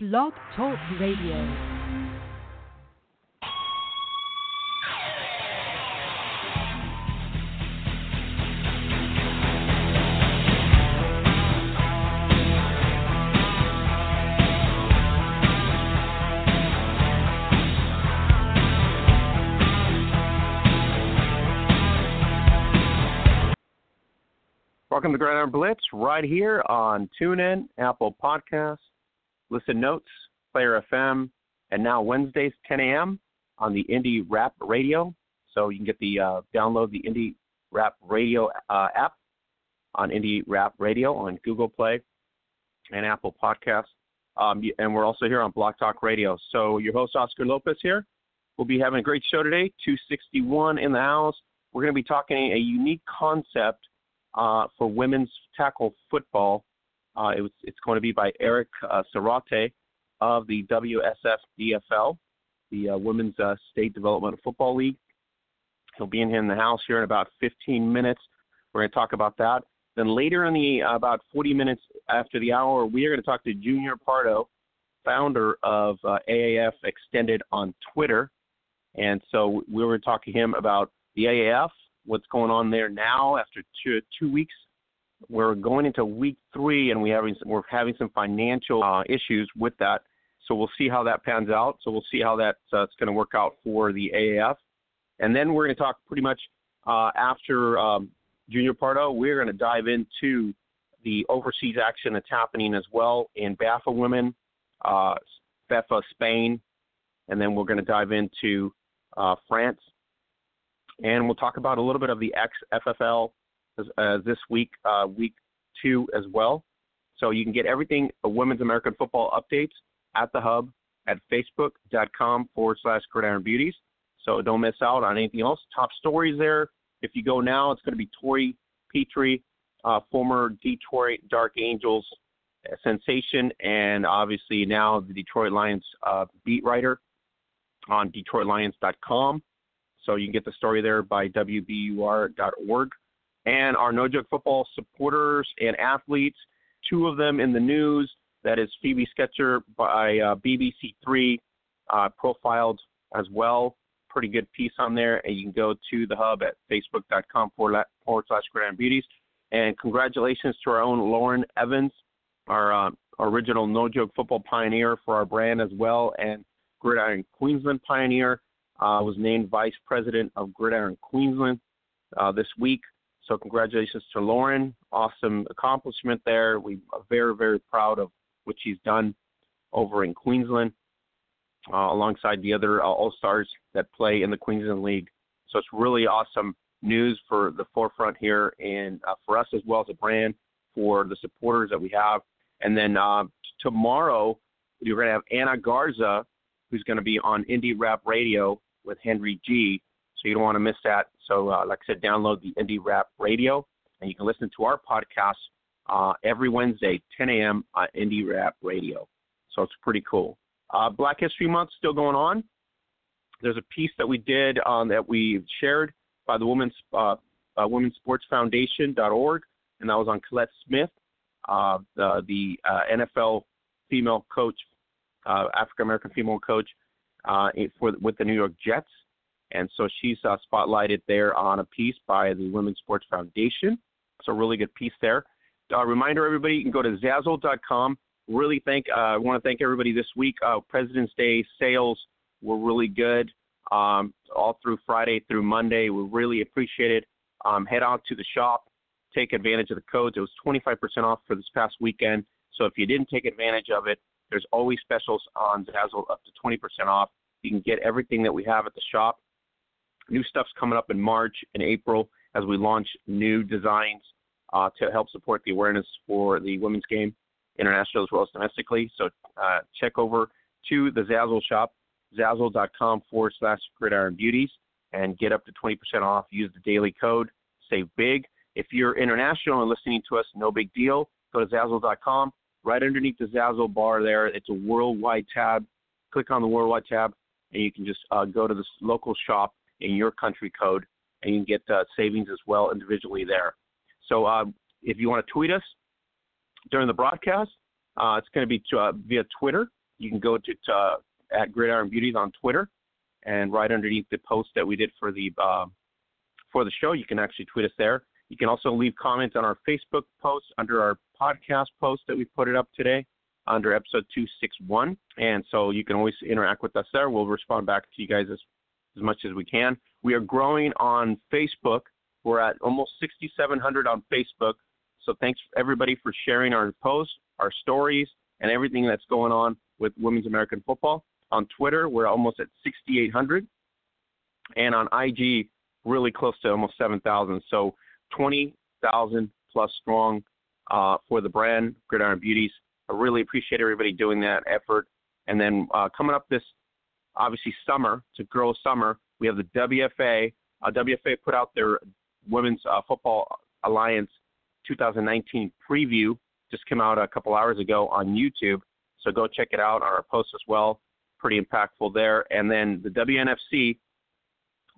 Blog Talk Radio. Welcome to Gridiron Blitz right here on TuneIn, Apple Podcasts, Listen Notes, Player FM, and now Wednesdays 10 a.m. on the Indie Rap Radio. So you can get the uh, download the Indie Rap Radio uh, app on Indie Rap Radio on Google Play and Apple Podcasts. Um, and we're also here on Blog Talk Radio. So your host Oscar Lopez here. We'll be having a great show today. 261 in the house. We're going to be talking a unique concept uh, for women's tackle football. Uh, it was, it's going to be by Eric uh, of the WSF DFL, the uh, Women's uh, State Development Football League. He'll be in here in the house here in about 15 minutes. We're going to talk about that. Then later in the uh, about 40 minutes after the hour, we are going to talk to Junior Pardo, founder of uh, AAF Extended on Twitter. And so we were talking to him about the AAF, what's going on there now after two, two weeks. We're going into week three, and we having we're having some financial uh, issues with that. So we'll see how that pans out. So we'll see how that's uh, going to work out for the AAF, and then we're going to talk pretty much uh, after um, Junior Pardo. We're going to dive into the overseas action that's happening as well in BAFA women, uh, BAFA Spain, and then we're going to dive into uh, France and we'll talk about a little bit of the XFFL uh, this week, uh, week two as well. So you can get everything uh, Women's American Football updates at the hub at facebook.com forward slash gridiron beauties. So don't miss out on anything else. Top stories there. If you go now, it's going to be Tori Petrie, uh, former Detroit Dark Angels uh, sensation, and obviously now the Detroit Lions uh, beat writer on DetroitLions.com. So you can get the story there by WBUR.org. And our No Joke Football supporters and athletes, two of them in the news. That is Phoebe Schecter by uh, BBC3, uh, profiled as well. Pretty good piece on there. And you can go to the hub at facebook.com forward slash grand beauties. And congratulations to our own Lauren Evans, our uh, original No Joke Football pioneer for our brand as well, and Gridiron Queensland pioneer uh, was named Vice President of Gridiron Queensland uh, this week. So congratulations to Lauren. Awesome accomplishment there. We are very, very proud of what she's done over in Queensland uh, alongside the other uh, All-Stars that play in the Queensland League. So it's really awesome news for the forefront here and uh, for us as well as a brand for the supporters that we have. And then uh, tomorrow, you're going to have Anna Garza, who's going to be on Indie Rap Radio with Henry G. So you don't want to miss that. So, uh, like I said, download the Indie Rap Radio, and you can listen to our podcast uh, every Wednesday, 10 a.m. on Indie Rap Radio. So it's pretty cool. Uh, Black History Month still going on. There's a piece that we did um, that we shared by the Women's uh, uh, Women's Sports Foundation.org, and that was on Collette Smith, uh, the, the uh, NFL female coach, uh, African American female coach uh, for with the New York Jets, and so she's uh, spotlighted there on a piece by the Women's Sports Foundation. So really good piece there. Uh, reminder, everybody, you can go to Zazzle.com. Really thank uh, I want to thank everybody this week. Uh, President's Day sales were really good um, all through Friday through Monday. We really appreciate it. Um, head out to the shop, take advantage of the codes. It was 25% off for this past weekend. So if you didn't take advantage of it, there's always specials on Zazzle up to 20% off. You can get everything that we have at the shop. New stuff's coming up in March and April as we launch new designs uh, to help support the awareness for the women's game, international as well as domestically. So uh, check over to the Zazzle shop, zazzle.com forward slash gridiron beauties, and get up to 20% off. Use the daily code, save big. If you're international and listening to us, no big deal. Go to zazzle.com. Right underneath the Zazzle bar there, it's a worldwide tab. Click on the worldwide tab, and you can just uh, go to the local shop in your country code, and you can get uh, savings as well individually there. So uh, if you want to tweet us during the broadcast, uh, it's going to be uh, via Twitter. you can go to, to uh, at Gridiron Beauties on Twitter, and right underneath the post that we did for the uh, for the show, you can actually tweet us there. You can also leave comments on our Facebook post under our podcast post that we put it up today under episode 261. And so you can always interact with us there. We'll respond back to you guys as, as much as we can. We are growing on Facebook. We're at almost 6,700 on Facebook. So thanks everybody for sharing our posts, our stories, and everything that's going on with women's American football. On Twitter, we're almost at 6,800. And on IG, really close to almost 7,000. So 20,000 plus strong uh, for the brand, Gridiron Beauties. I really appreciate everybody doing that effort. And then uh, coming up this, obviously, summer, to grow summer, we have the WFA. Uh, WFA put out their Women's uh, Football Alliance 2019 preview, just came out a couple hours ago on YouTube. So go check it out on our post as well. Pretty impactful there. And then the WNFC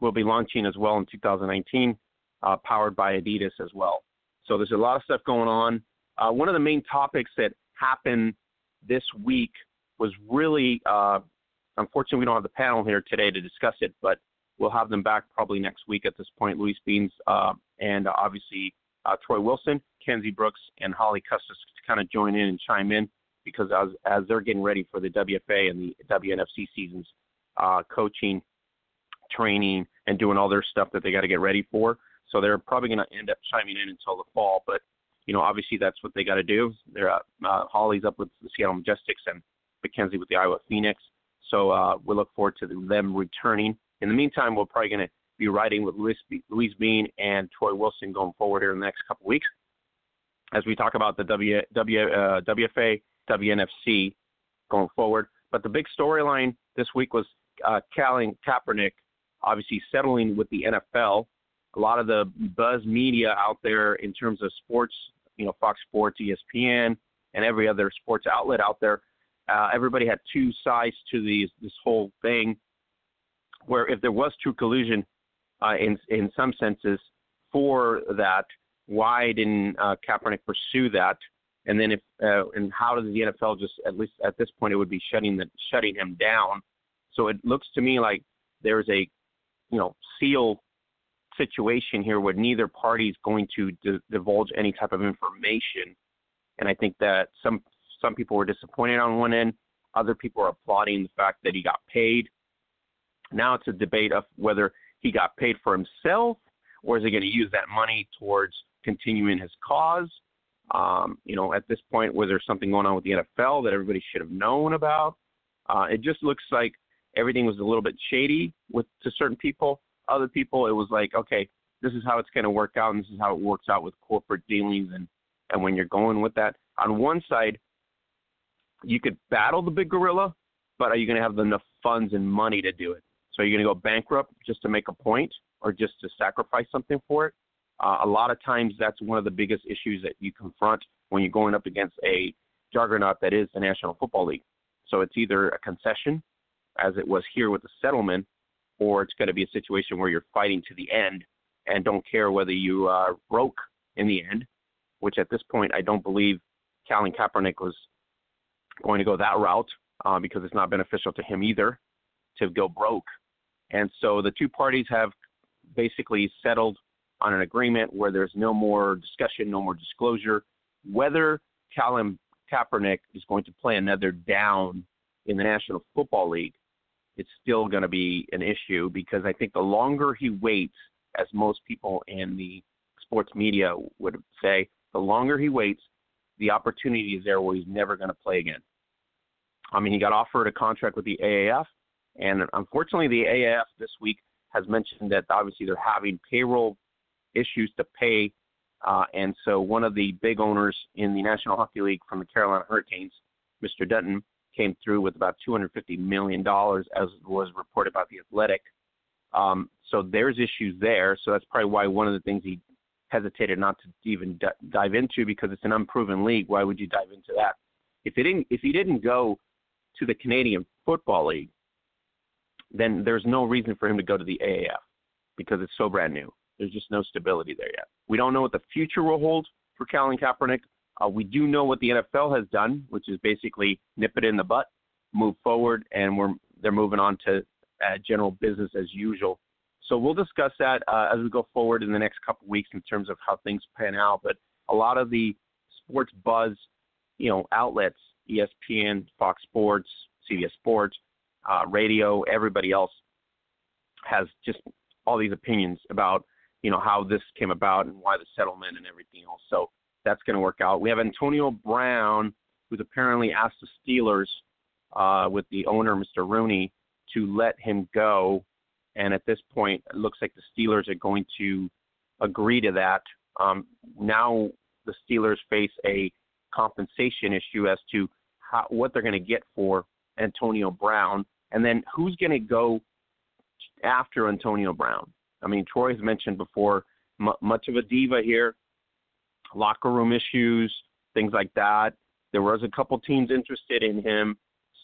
will be launching as well in 2019, uh, powered by Adidas as well. So there's a lot of stuff going on. Uh, one of the main topics that happened this week was really, uh, unfortunately, we don't have the panel here today to discuss it, but we'll have them back probably next week at this point. Louise Beans uh, and obviously uh, Troy Wilson, Kenzie Brooks, and Holly Custis to kind of join in and chime in because as as they're getting ready for the WFA and the WNFC seasons, uh, coaching, training, and doing all their stuff that they got to get ready for. So they're probably going to end up chiming in until the fall. But you know, obviously that's what they got to do. They're uh, Holly's up with the Seattle Majestics and Mackenzie with the Iowa Phoenix. So uh, we look forward to them returning. In the meantime, we're probably going to be writing with Louise, Louise Bean and Troy Wilson going forward here in the next couple weeks as we talk about the w, w, uh, WFA, WNFC going forward. But the big storyline this week was uh, Colin Kaepernick obviously settling with the NFL. A lot of the buzz media out there in terms of sports, you know, Fox Sports, ESPN, and every other sports outlet out there, uh, everybody had two sides to these this whole thing. Where if there was true collusion, uh, in in some senses, for that, why didn't uh, Kaepernick pursue that? And then if uh, and how does the NFL just at least at this point it would be shutting the shutting him down? So it looks to me like there's a you know seal situation here where neither party is going to d- divulge any type of information, and I think that some some people were disappointed on one end, other people are applauding the fact that he got paid. Now it's a debate of whether he got paid for himself or is he going to use that money towards continuing his cause? Um, you know, at this point, was there something going on with the NFL that everybody should have known about? Uh, it just looks like everything was a little bit shady with to certain people. Other people, it was like, okay, this is how it's going to work out, and this is how it works out with corporate dealings, and and when you're going with that. On one side, you could battle the big gorilla, but are you going to have enough funds and money to do it? So are you're going to go bankrupt just to make a point, or just to sacrifice something for it. Uh, a lot of times, that's one of the biggest issues that you confront when you're going up against a juggernaut that is the National Football League. So it's either a concession as it was here with the settlement, or it's going to be a situation where you're fighting to the end and don't care whether you are broke in the end, which at this point I don't believe Colin Kaepernick was going to go that route uh, because it's not beneficial to him either to go broke. And so the two parties have basically settled on an agreement where there's no more discussion, no more disclosure. Whether Colin Kaepernick is going to play another down in the National Football League it's still going to be an issue because I think the longer he waits, as most people in the sports media would say, the longer he waits, the opportunity is there where he's never going to play again. I mean, he got offered a contract with the AAF, and unfortunately, the AAF this week has mentioned that obviously they're having payroll issues to pay. Uh, and so, one of the big owners in the National Hockey League from the Carolina Hurricanes, Mr. Dundon, came through with about $250 million, as was reported by The Athletic. Um, so there's issues there. So that's probably why one of the things he hesitated not to even d- dive into because it's an unproven league. Why would you dive into that? If he didn't, if he didn't go to the Canadian Football League, then there's no reason for him to go to the AAF because it's so brand new. There's just no stability there yet. We don't know what the future will hold for Colin Kaepernick. Uh, we do know what the NFL has done, which is basically nip it in the butt move forward, and we're they're moving on to uh, general business as usual. So we'll discuss that uh, as we go forward in the next couple of weeks in terms of how things pan out. But a lot of the sports buzz, you know, outlets, ESPN, Fox Sports, CBS Sports, uh, radio, everybody else has just all these opinions about you know how this came about and why the settlement and everything else. So that's going to work out. We have Antonio Brown, who's apparently asked the Steelers uh, with the owner, Mr. Rooney, to let him go. And at this point, it looks like the Steelers are going to agree to that. Um, now the Steelers face a compensation issue as to how, what they're going to get for Antonio Brown, and then who's going to go after Antonio Brown. I mean, Troy has mentioned before, m- much of a diva here, locker room issues, things like that. There was a couple teams interested in him,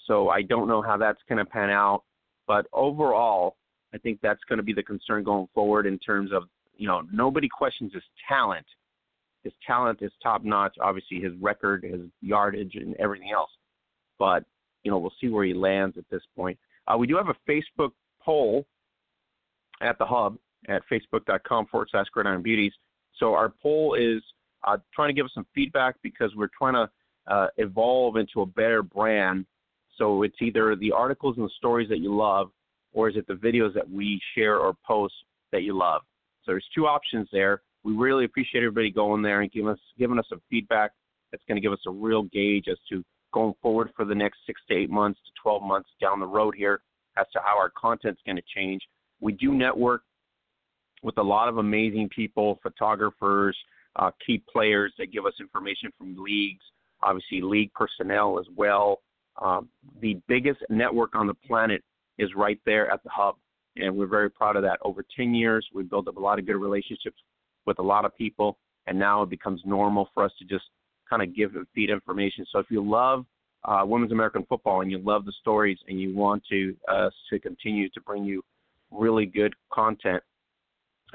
so I don't know how that's going to pan out. But overall, I think that's going to be the concern going forward in terms of, you know, nobody questions his talent. His talent is top notch. Obviously, his record, his yardage, and everything else. But you know, we'll see where he lands at this point. Uh, we do have a Facebook poll at the hub at facebook.com forward slash gridiron beauties. So our poll is uh, trying to give us some feedback because we're trying to uh, evolve into a better brand. So it's either the articles and the stories that you love, or is it the videos that we share or post that you love? So there's two options there. We really appreciate everybody going there and giving us giving us some feedback. That's going to give us a real gauge as to going forward for the next six to eight months to 12 months down the road here as to how our content's going to change. We do network with a lot of amazing people, photographers, uh, key players that give us information from leagues, obviously league personnel as well. Um, the biggest network on the planet is right there at the hub, and we're very proud of that. Over 10 years, we've built up a lot of good relationships with a lot of people, and now it becomes normal for us to just kind of give and feed information. So if you love uh, women's American football and you love the stories and you want to uh, to continue to bring you really good content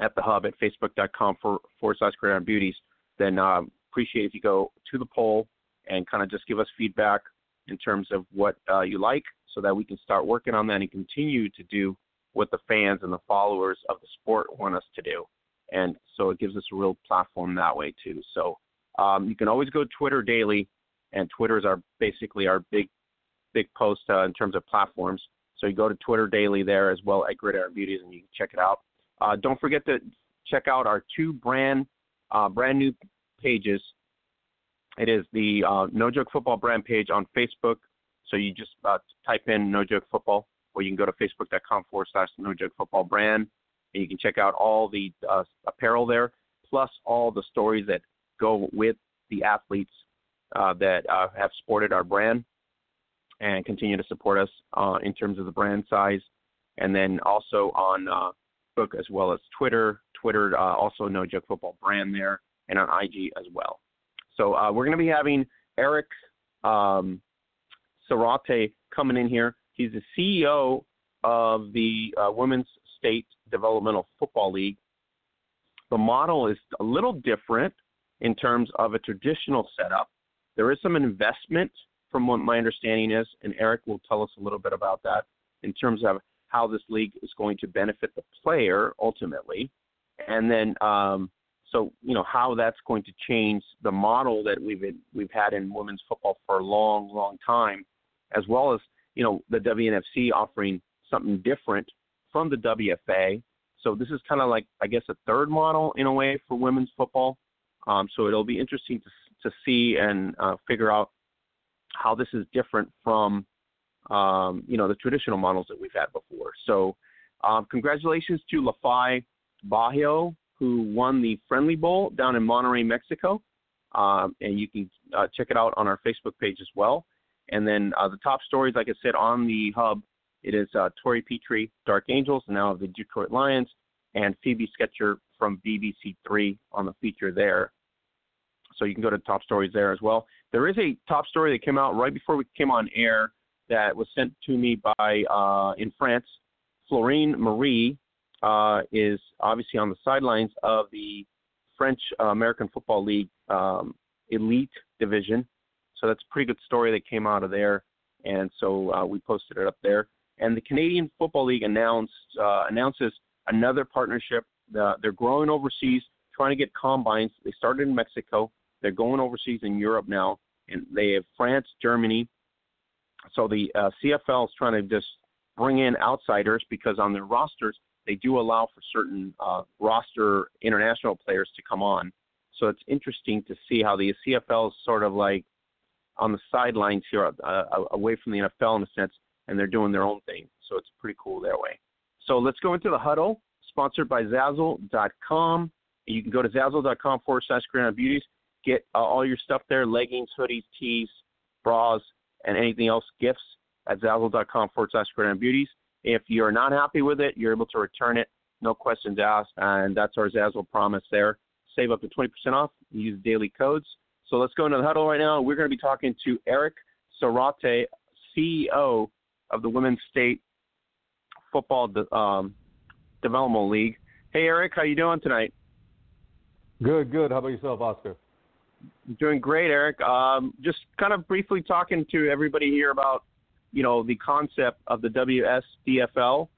at the hub at facebook.com for forward slash gridiron beauties, then uh, appreciate if you go to the poll and kind of just give us feedback in terms of what uh, you like so that we can start working on that and continue to do what the fans and the followers of the sport want us to do. And so it gives us a real platform that way too. So um, you can always go to Twitter daily, and Twitter is our basically our big big post uh, in terms of platforms. So you go to Twitter daily there as well at Gridiron Beauties, and you can check it out. Uh, don't forget to check out our two brand uh, brand new pages. It is the uh, No Joke Football brand page on Facebook. So you just uh, type in No Joke Football, or you can go to facebook.com forward slash No Joke Football brand, and you can check out all the uh, apparel there, plus all the stories that go with the athletes uh, that uh, have supported our brand and continue to support us uh, in terms of the brand size. And then also on uh, Facebook as well as Twitter. Twitter uh, also No Joke Football brand there, and on IG as well. So uh, we're going to be having Eric um, Zarate coming in here. He's the CEO of the Women's State Developmental Football League. The model is a little different in terms of a traditional setup. There is some investment, from what my understanding is, and Eric will tell us a little bit about that in terms of how this league is going to benefit the player ultimately, and then um, so you know how that's going to change the model that we've been, we've had in women's football for a long, long time, as well as you know the WNFC offering something different from the WFA. So this is kind of like I guess a third model in a way for women's football um, so it'll be interesting to, to see and uh, figure out how this is different from um, you know the traditional models that we've had before. So um, congratulations to LaFi Bajo who won the Friendly Bowl down in Monterrey, Mexico. Um, and you can uh, check it out on our Facebook page as well. And then uh, the top stories, like I said, on the hub, it is uh, Tori Petrie, Dark Angels, now of the Detroit Lions, and Phoebe Schecter from BBC3 on the feature there. So you can go to top stories there as well. There is a top story that came out right before we came on air that was sent to me by uh, in France. Florine Marie uh, is obviously on the sidelines of the French uh, American Football League um, elite division. So that's a pretty good story that came out of there. and so uh, we posted it up there. And the Canadian Football League announced uh, announces another partnership. Uh, they're growing overseas, trying to get combines. They started in Mexico. They're going overseas in Europe now, and they have France, Germany. So the uh, CFL is trying to just bring in outsiders because on their rosters they do allow for certain uh, roster international players to come on. So it's interesting to see how the CFL is sort of like on the sidelines here, uh, uh, away from the NFL in a sense, and they're doing their own thing. So it's pretty cool that way. So let's go into the huddle, sponsored by Zazzle.com. You can go to Zazzle.com forward slash Gridiron Beauties, get uh, all your stuff there leggings, hoodies, tees, bras, and anything else, gifts at Zazzle.com forward slash Gridiron Beauties. If you're not happy with it, you're able to return it, no questions asked, and that's our Zazzle promise there. Save up to 20% off, use daily codes. So let's go into the huddle right now. We're going to be talking to Eric Zarate, CEO of the Women's State Football um, Development League. Hey, Eric, how you doing tonight? Good, good. How about yourself, Oscar? Doing great, Eric. Um, just kind of briefly talking to everybody here about you know, the concept of the WSDFL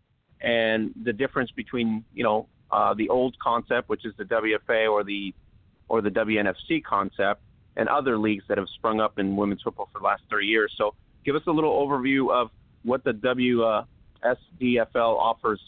and the difference between, you know, uh, the old concept, which is the WFA or the or the WNFC concept, and other leagues that have sprung up in women's football for the last 30 years. So, give us a little overview of what the WSDFL offers.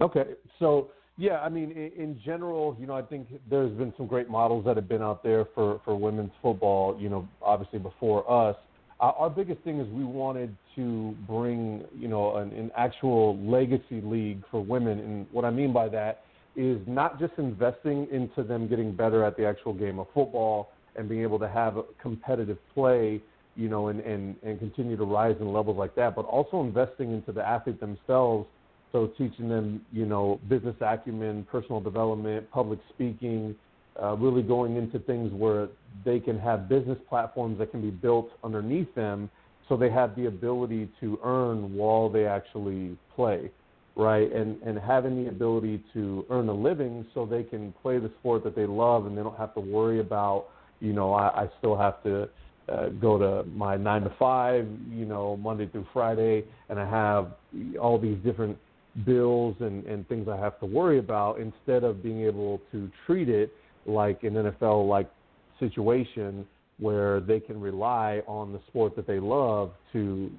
Okay, so yeah, I mean, in, in general, you know, I think there's been some great models that have been out there for, for women's football, you know, obviously before us. Uh, our biggest thing is we wanted to bring, you know, an, an actual legacy league for women. And what I mean by that is not just investing into them getting better at the actual game of football and being able to have competitive play, you know, and, and, and continue to rise in levels like that, but also investing into the athlete themselves – so teaching them, you know, business acumen, personal development, public speaking, uh, really going into things where they can have business platforms that can be built underneath them so they have the ability to earn while they actually play, right? And, and having the ability to earn a living so they can play the sport that they love and they don't have to worry about, you know, I, I still have to uh, go to my nine to five, you know, Monday through Friday, and I have all these different bills and, and things I have to worry about instead of being able to treat it like an NFL like situation where they can rely on the sport that they love to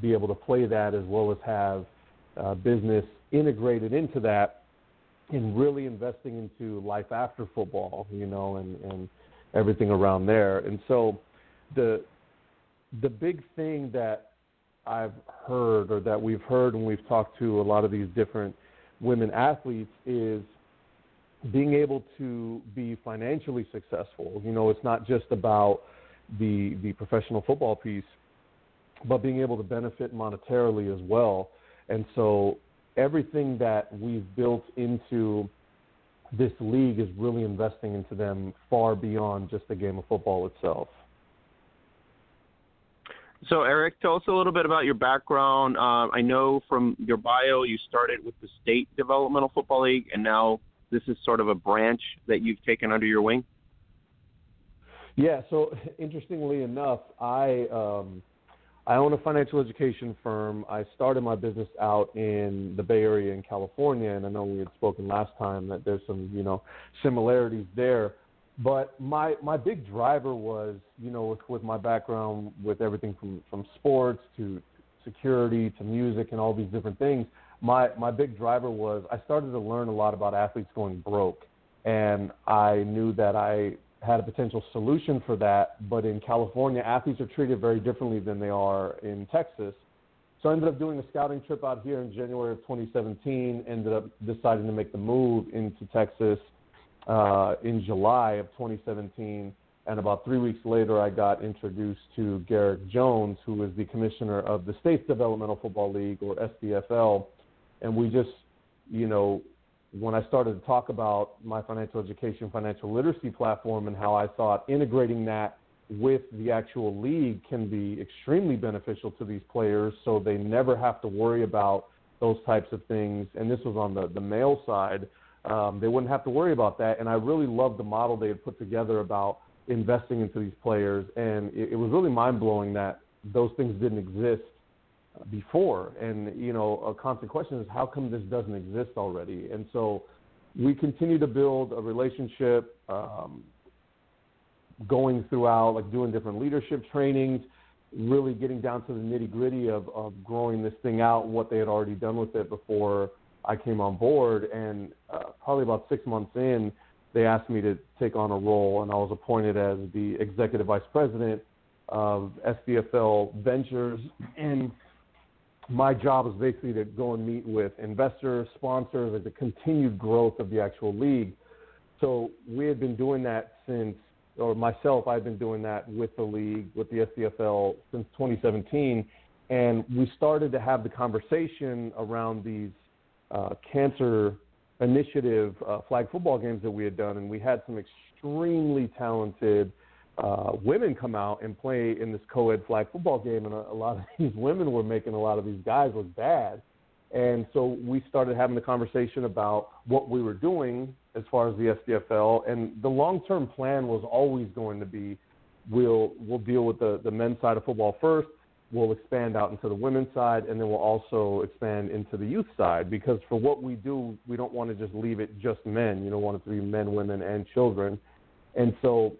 be able to play that as well as have uh, business integrated into that and really investing into life after football, you know, and, and everything around there. And so the the big thing that I've heard or that we've heard when we've talked to a lot of these different women athletes is being able to be financially successful. You know, it's not just about the the professional football piece, but being able to benefit monetarily as well. And so everything that we've built into this league is really investing into them far beyond just the game of football itself. So, Eric, tell us a little bit about your background. Uh, I know from your bio you started with the State Developmental Football League, and now this is sort of a branch that you've taken under your wing. Yeah. So, interestingly enough, I um, I own a financial education firm. I started my business out in the Bay Area in California, and I know we had spoken last time that there's some you know similarities there. But my my big driver was, you know, with, with my background with everything from from sports to security to music and all these different things. My my big driver was I started to learn a lot about athletes going broke, and I knew that I had a potential solution for that. But in California, athletes are treated very differently than they are in Texas. So I ended up doing a scouting trip out here in January of 2017. Ended up deciding to make the move into Texas uh, in July of 2017. And about three weeks later, I got introduced to Garrick Jones, who is the commissioner of the States Developmental Football League, or SDFL. And we just, you know, when I started to talk about my financial education, financial literacy platform, and how I thought integrating that with the actual league can be extremely beneficial to these players so they never have to worry about those types of things. And this was on the, the male side um, they wouldn't have to worry about that. And I really loved the model they had put together about investing into these players, and it, it was really mind blowing that those things didn't exist before. And you know, a constant question is how come this doesn't exist already? And so we continue to build a relationship, um, going throughout, like doing different leadership trainings, really getting down to the nitty gritty of, of growing this thing out, what they had already done with it before I came on board. And uh, probably about six months in, they asked me to take on a role, and I was appointed as the executive vice president of SDFL Ventures. And my job is basically to go and meet with investors, sponsors, like the continued growth of the actual league. So we had been doing that since, or myself, I've been doing that with the league, with the SDFL since 2017. And we started to have the conversation around these uh, cancer initiative uh, flag football games that we had done. And we had some extremely talented uh, women come out and play in this co-ed flag football game, and a, a lot of these women were making a lot of these guys look bad. And so we started having the conversation about what we were doing as far as the SDFL, and the long-term plan was always going to be, we'll we'll deal with the the men's side of football first. We'll expand out into the women's side, and then we'll also expand into the youth side because for what we do, we don't want to just leave it just men. You don't want it to be men, women, and children. And so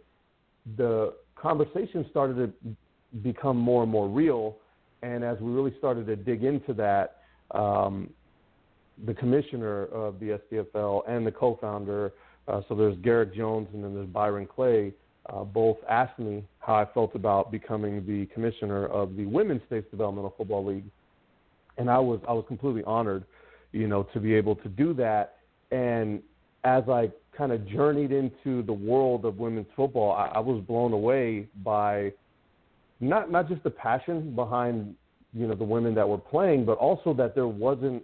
the conversation started to become more and more real. And as we really started to dig into that, um, the commissioner of the SDFL and the co-founder, uh, so there's Garrick Jones and then there's Byron Clay, uh, both asked me how I felt about becoming the commissioner of the Women's States Developmental Football League, and I was I was completely honored, you know, to be able to do that. And as I kind of journeyed into the world of women's football, I, I was blown away by not not just the passion behind you know the women that were playing, but also that there wasn't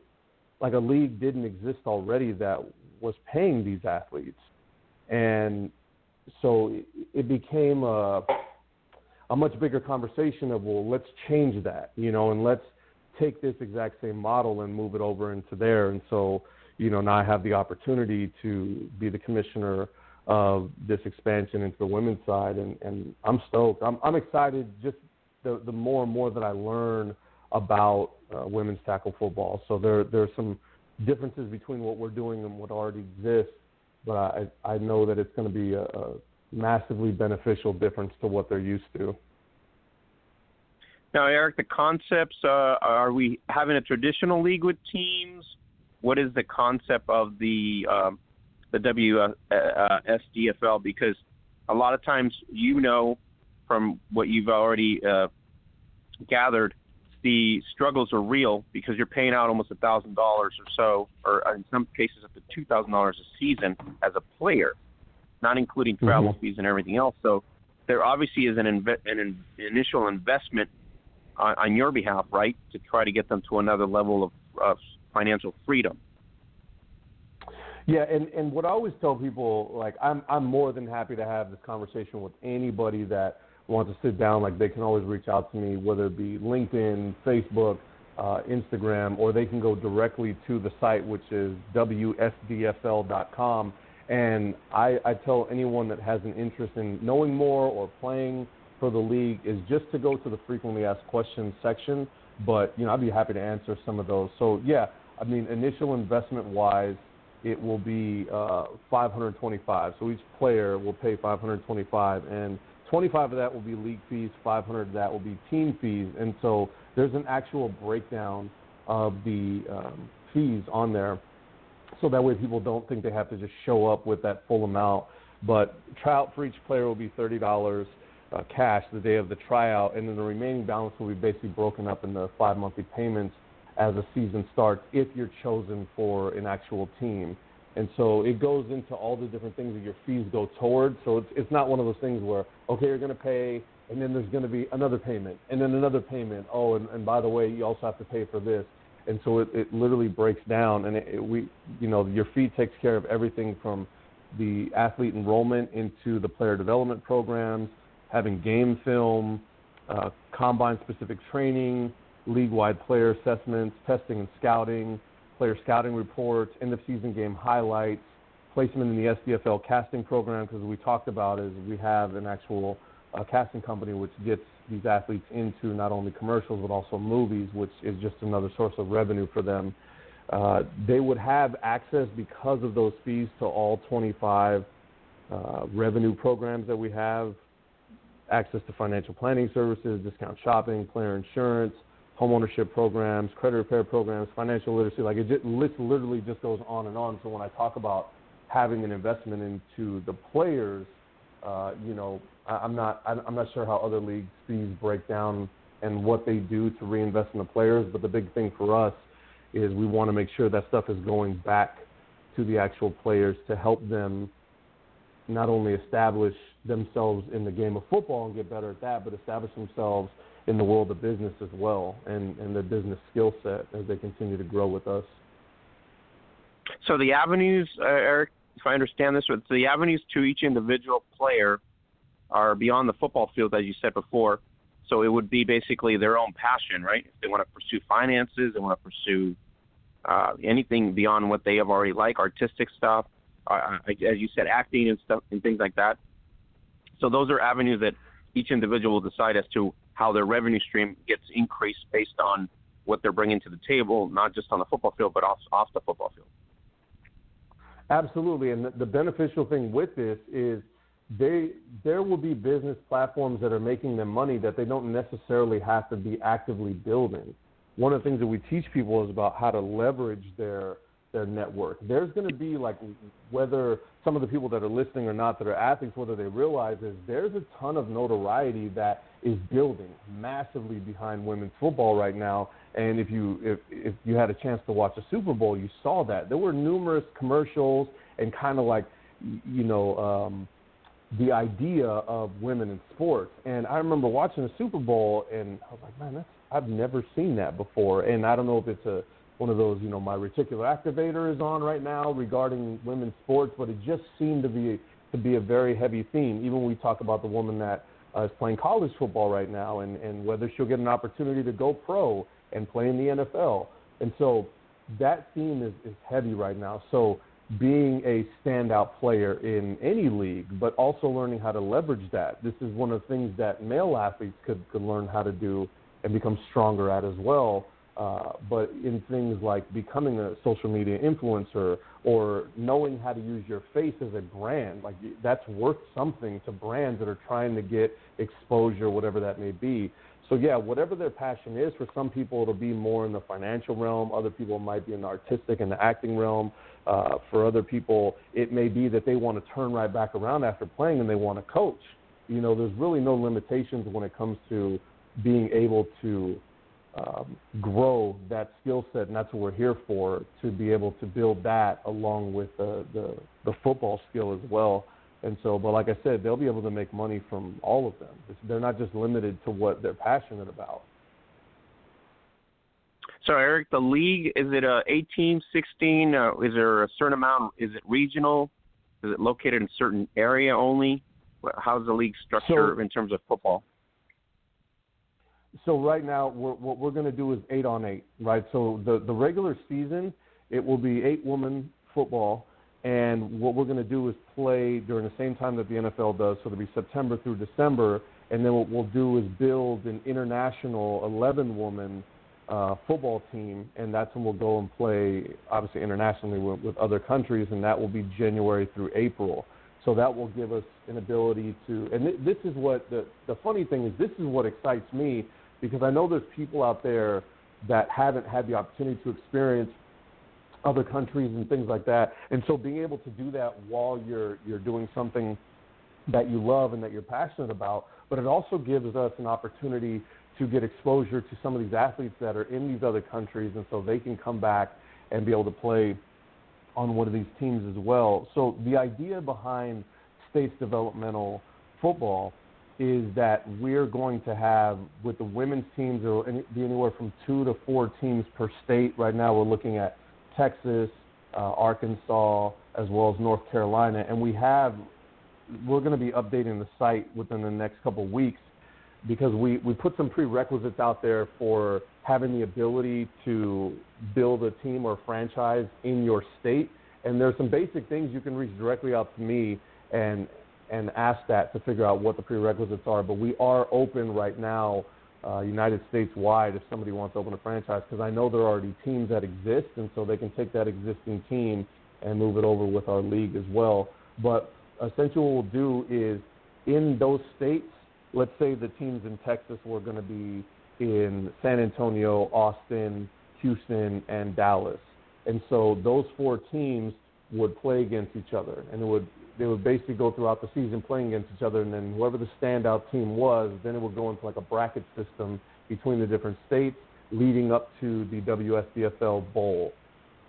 like a league didn't exist already that was paying these athletes, and so it, it became a a much bigger conversation of well, let's change that, you know, and let's take this exact same model and move it over into there, and so you know, now I have the opportunity to be the commissioner of this expansion into the women's side, and, and I'm stoked. I'm, I'm excited just the, the more and more that I learn about uh, women's tackle football. So there there's some differences between what we're doing and what already exists, but I I know that it's going to be a, a massively beneficial difference to what they're used to. Now, Eric, the concepts uh, are we having a traditional league with teams? what is the concept of the um, the WSDFL? Because a lot of times, you know, from what you've already uh, gathered, the struggles are real because you're paying out almost a thousand dollars or so, or in some cases up to two thousand dollars a season as a player, not including travel mm-hmm. fees and everything else. So there obviously is an, inve- an in- initial investment on, on your behalf, right, to try to get them to another level of, of financial freedom. Yeah, and and what I always tell people, like I'm I'm more than happy to have this conversation with anybody that wants to sit down. Like they can always reach out to me, whether it be LinkedIn, Facebook, uh, Instagram, or they can go directly to the site, which is wsdfl.com. And I, I tell anyone that has an interest in knowing more or playing for the league is just to go to the frequently asked questions section. But you know, I'd be happy to answer some of those. So yeah, I mean, initial investment wise it will be uh, 525. So each player will pay 525, and 25 of that will be league fees, 500 of that will be team fees, and so there's an actual breakdown of the um, fees on there, so that way people don't think they have to just show up with that full amount. But tryout for each player will be thirty dollars. Uh, cash the day of the tryout, and then the remaining balance will be basically broken up into five monthly payments as the season starts if you're chosen for an actual team. And so it goes into all the different things that your fees go toward. So it's it's not one of those things where okay you're going to pay and then there's going to be another payment and then another payment. Oh, and, and by the way, you also have to pay for this. And so it, it literally breaks down, and it, it, we you know your fee takes care of everything from the athlete enrollment into the player development programs, having game film, uh, combine specific training, league-wide player assessments, testing and scouting, player scouting reports, end of season game highlights, placement in the SDFL casting program because we talked about is we have an actual uh, casting company which gets these athletes into not only commercials but also movies, which is just another source of revenue for them. Uh, they would have access because of those fees to all 25 uh, revenue programs that we have, access to financial planning services, discount shopping, player insurance, homeownership programs, credit repair programs, financial literacy. Like it just, literally just goes on and on. So when I talk about having an investment into the players, uh, you know, I, am not I'm not sure how other leagues fees break down and what they do to reinvest in the players. But the big thing for us is we want to make sure that stuff is going back to the actual players to help them not only establish themselves in the game of football and get better at that, but establish themselves in the world of business as well and, and their business skill set as they continue to grow with us. So the avenues, uh, Eric, if I understand this, the avenues to each individual player are beyond the football field, as you said before. So it would be basically their own passion, right? If they want to pursue finances, they want to pursue uh, anything beyond what they have already like, artistic stuff, uh, as you said, acting and stuff and things like that. So those are avenues that each individual will decide as to how their revenue stream gets increased based on what they're bringing to the table, not just on the football field, but off, off the football field. Absolutely, and the, beneficial thing with this is they there will be business platforms that are making them money that they don't necessarily have to be actively building. One of the things that we teach people is about how to leverage their their network. There's going to be like whether some of the people that are listening or not that are athletes, whether they realize is there's a ton of notoriety that is building massively behind women's football right now. And if you if if you had a chance to watch a Super Bowl, you saw that there were numerous commercials and kind of like you know um, the idea of women in sports. And I remember watching the Super Bowl, and I was like, man, that's I've never seen that before. And I don't know if it's a one of those, you know, my reticular activator is on right now regarding women's sports, but it just seemed to be to be a very heavy theme. Even when we talk about the woman that uh, is playing college football right now, and and whether she'll get an opportunity to go pro and play in the NFL, and so that theme is is heavy right now. So being a standout player in any league, but also learning how to leverage that. This is one of the things that male athletes could, could learn how to do and become stronger at as well. Uh, but in things like becoming a social media influencer or knowing how to use your face as a brand, like that's worth something to brands that are trying to get exposure, whatever that may be. So yeah, whatever their passion is, for some people it'll be more in the financial realm. Other people might be in the artistic and the acting realm. Uh, for other people, it may be that they want to turn right back around after playing and they want to coach. You know, there's really no limitations when it comes to being able to um, grow that skill set, and that's what we're here for to be able to build that along with the, the, the football skill as well. And so, but like I said, they'll be able to make money from all of them. They're not just limited to what they're passionate about. So, Eric, the league is it a 18, 16? Uh, is there a certain amount? Is it regional? Is it located in a certain area only? How's the league structure so, in terms of football? So right now, we're, what we're going to do is eight on eight, right? So the the regular season, it will be eight woman football, and what we're going to do is play during the same time that the NFL does. So it'll be September through December, and then what we'll do is build an international 11 woman uh, football team, and that's when we'll go and play, obviously internationally with, with other countries, and that will be January through April. So that will give us an ability to, and th- this is what the the funny thing is, this is what excites me because I know there's people out there that haven't had the opportunity to experience other countries and things like that. And so being able to do that while you're you're doing something that you love and that you're passionate about, but it also gives us an opportunity to get exposure to some of these athletes that are in these other countries and so they can come back and be able to play on one of these teams as well. So the idea behind states developmental football is that we're going to have with the women's teams there will be anywhere from two to four teams per state. Right now, we're looking at Texas, uh, Arkansas, as well as North Carolina, and we have we're going to be updating the site within the next couple of weeks because we, we put some prerequisites out there for having the ability to build a team or franchise in your state. And there's some basic things you can reach directly out to me and and ask that to figure out what the prerequisites are. But we are open right now, uh, United States wide, if somebody wants to open a franchise, because I know there are already teams that exist, and so they can take that existing team and move it over with our league as well. But essentially, what we'll do is in those states, let's say the teams in Texas were going to be in San Antonio, Austin, Houston, and Dallas. And so those four teams would play against each other, and it would they would basically go throughout the season playing against each other, and then whoever the standout team was, then it would go into like a bracket system between the different states, leading up to the WSDFL Bowl.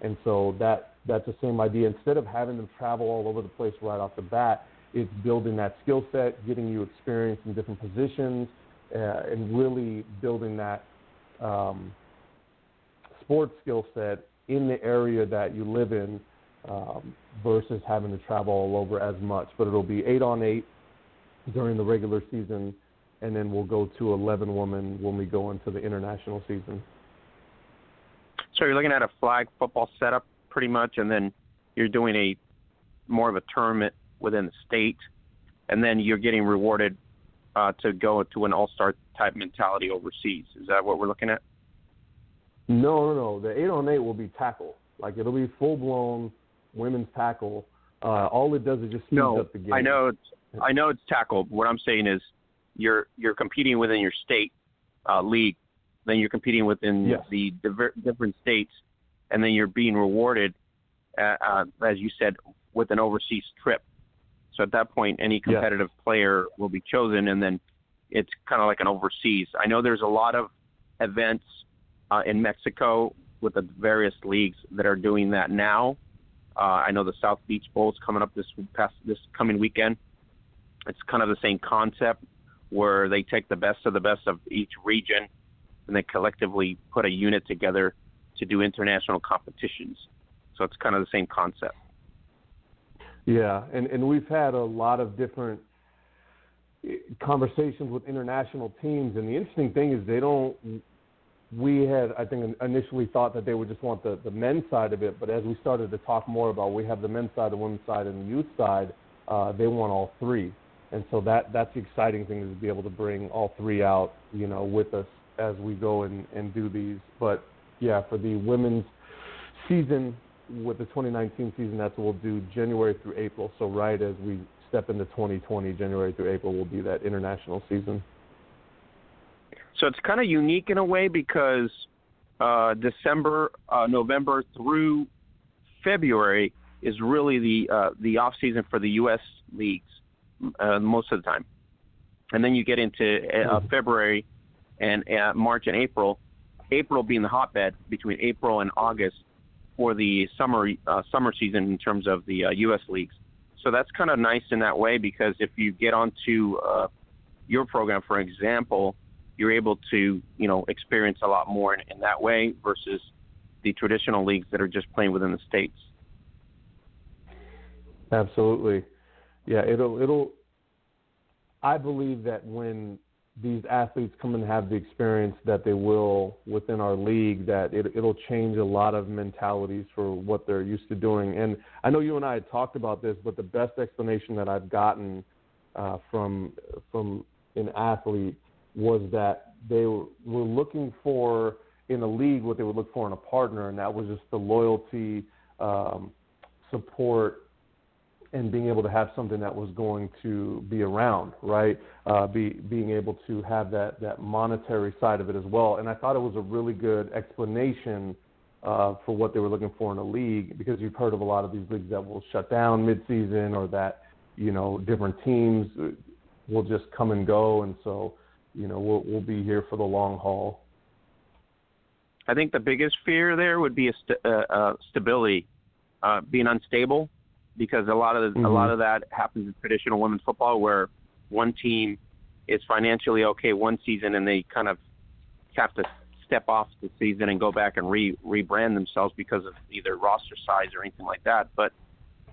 And so that that's the same idea. Instead of having them travel all over the place right off the bat, it's building that skill set, getting you experience in different positions, uh, and really building that um, sports skill set in the area that you live in um, versus having to travel all over as much. But it'll be eight on eight during the regular season, and then we'll go to 11 women when we go into the international season. So you're looking at a flag football setup pretty much, and then you're doing a more of a tournament within the state, and then you're getting rewarded uh, to go to an all-star type mentality overseas. Is that what we're looking at? No, no, no. The eight on eight will be tackle. Like it'll be full blown women's tackle. Uh, all it does is just speeds no, up the game. I know it's I know it's tackle. What I'm saying is you're you're competing within your state uh, league, then you're competing within yes. the diver- different states, and then you're being rewarded, uh, uh, as you said, with an overseas trip. So at that point, any competitive yes. player will be chosen, and then it's kind of like an overseas. I know there's a lot of events uh, in Mexico with the various leagues that are doing that now. Uh, I know the South Beach Bowl is coming up this past this coming weekend. It's kind of the same concept where they take the best of the best of each region and they collectively put a unit together to do international competitions. So it's kind of the same concept. Yeah, and and we've had a lot of different eh, conversations with international teams, and the interesting thing is they don't we had, I think, initially thought that they would just want the, the men's side of it, but as we started to talk more about, we have the men's side, the women's side, and the youth side. Uh, they want all three, and so that that's the exciting thing is to be able to bring all three out, you know, with us as we go and and do these. But yeah, for the women's season with the 2019 season, that's what we'll do January through April. So right as we step into 2020, January through April will be that international season. So it's kind of unique in a way because uh, December, uh, November through February is really the uh, the off season for the U.S. leagues uh, most of the time, and then you get into uh, mm-hmm. February and uh, March and April. April being the hotbed between April and August for the summer uh, summer season in terms of the uh, U.S. leagues. So that's kind of nice in that way because if you get onto uh, your program, for example, you're able to you know experience a lot more in, in that way versus the traditional leagues that are just playing within the states. Absolutely, yeah. It'll it'll. I believe that when these athletes come and have the experience that they will within our league, that it, it'll change a lot of mentalities for what they're used to doing. And I know you and I had talked about this, but the best explanation that I've gotten uh, from from an athlete was that they were looking for in a league what they would look for in a partner, and that was just the loyalty, um, support, and being able to have something that was going to be around, right? Uh, be, being able to have that, that monetary side of it as well. And I thought it was a really good explanation uh, for what they were looking for in a league because you've heard of a lot of these leagues that will shut down midseason or that, you know, different teams will just come and go. And so you know we'll we'll be here for the long haul. I think the biggest fear there would be a st- uh, uh, stability, uh, being unstable, because a lot of the, mm-hmm. a lot of that happens in traditional women's football, where one team is financially okay one season and they kind of have to step off the season and go back and re rebrand themselves because of either roster size or anything like that. But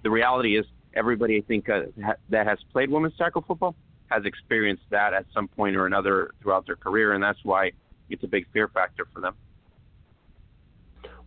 the reality is, everybody I think uh, ha- that has played women's tackle football has experienced that at some point or another throughout their career, and that's why it's a big fear factor for them.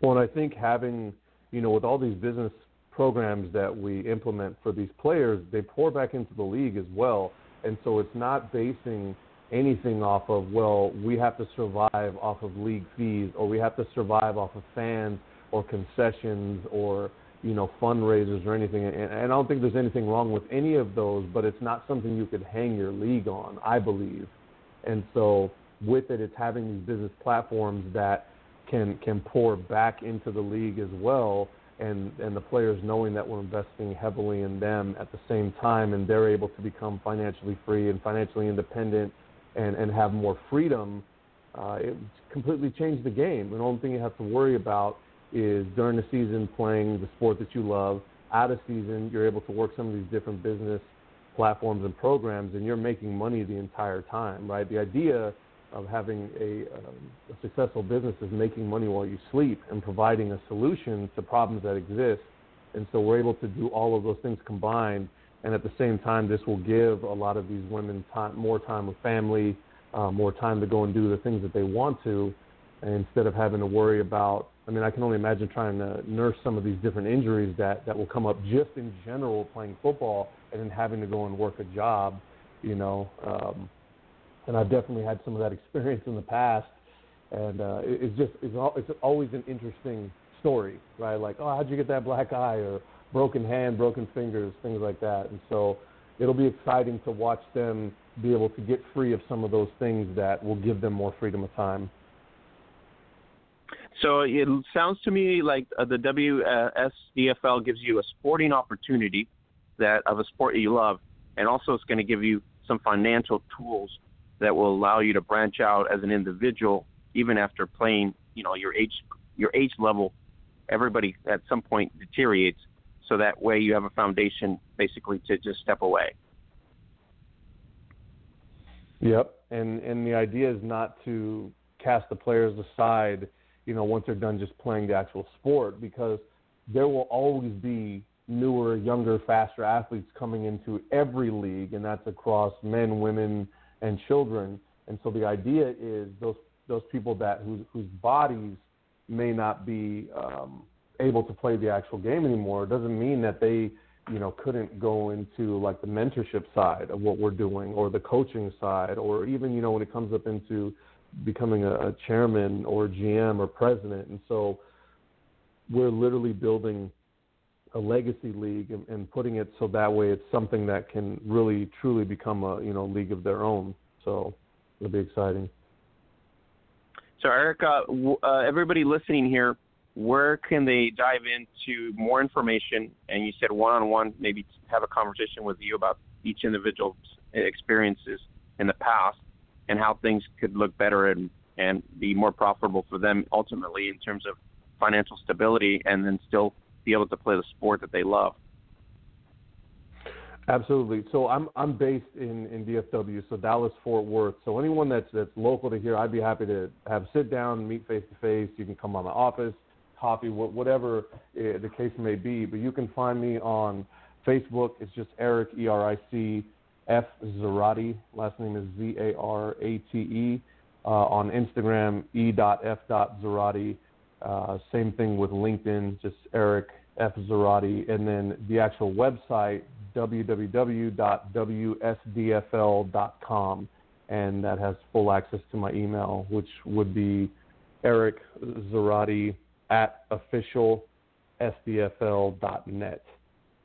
Well, and I think having, you know, with all these business programs that we implement for these players, they pour back into the league as well. And so it's not basing anything off of, well, we have to survive off of league fees or we have to survive off of fans or concessions or, you know, fundraisers or anything. And, I don't think there's anything wrong with any of those, but it's not something you could hang your league on, I believe. And so with it, it's having these business platforms that can can pour back into the league as well and and the players knowing that we're investing heavily in them at the same time and they're able to become financially free and financially independent and and have more freedom uh, it completely changed the game the only thing you have to worry about is during the season playing the sport that you love out of season you're able to work some of these different business platforms and programs and you're making money the entire time right the idea of having a, um, a successful business is making money while you sleep and providing a solution to problems that exist. And so we're able to do all of those things combined. And at the same time, this will give a lot of these women time, more time with family, uh, more time to go and do the things that they want to, instead of having to worry about. I mean, I can only imagine trying to nurse some of these different injuries that that will come up just in general playing football, and then having to go and work a job. You know, um, and I've definitely had some of that experience in the past. And uh, it, it's just it's, all, it's always an interesting story, right? Like, oh, how'd you get that black eye or broken hand, broken fingers, things like that. And so it'll be exciting to watch them be able to get free of some of those things that will give them more freedom of time. So it sounds to me like uh, the WSDFL gives you a sporting opportunity that of a sport you love, and also it's going to give you some financial tools that will allow you to branch out as an individual even after playing you know your age your age level. Everybody at some point deteriorates so that way you have a foundation basically to just step away. Yep and and the idea is not to cast the players aside you know once they're done just playing the actual sport because there will always be newer younger faster athletes coming into every league and that's across men women and children. And so the idea is those those people that whose whose bodies may not be um, able to play the actual game anymore doesn't mean that they you know couldn't go into like the mentorship side of what we're doing or the coaching side or even you know when it comes up into becoming a, a chairman or GM or president and so we're literally building a legacy league and, and putting it so that way it's something that can really truly become a you know league of their own. So it'll be exciting. So Erica, uh, everybody listening here, where can they dive into more information? And you said one-on-one, maybe have a conversation with you about each individual's experiences in the past and how things could look better and and be more profitable for them ultimately in terms of financial stability and then still be able to play the sport that they love. Absolutely. So I'm I'm based in, in DFW, so Dallas Fort Worth. So anyone that's that's local to here, I'd be happy to have sit down, meet face to face. You can come by my office, coffee, whatever eh, the case may be. But you can find me on Facebook. It's just Eric E R I C F Zarate. Last name is Z A R A T E. Uh, on Instagram, E F Zarate. Uh, same thing with LinkedIn, just Eric F. Zarate, and then the actual website, www.wsdfl.com, and that has full access to my email, which would be Eric Zarate at officialsdfl.net.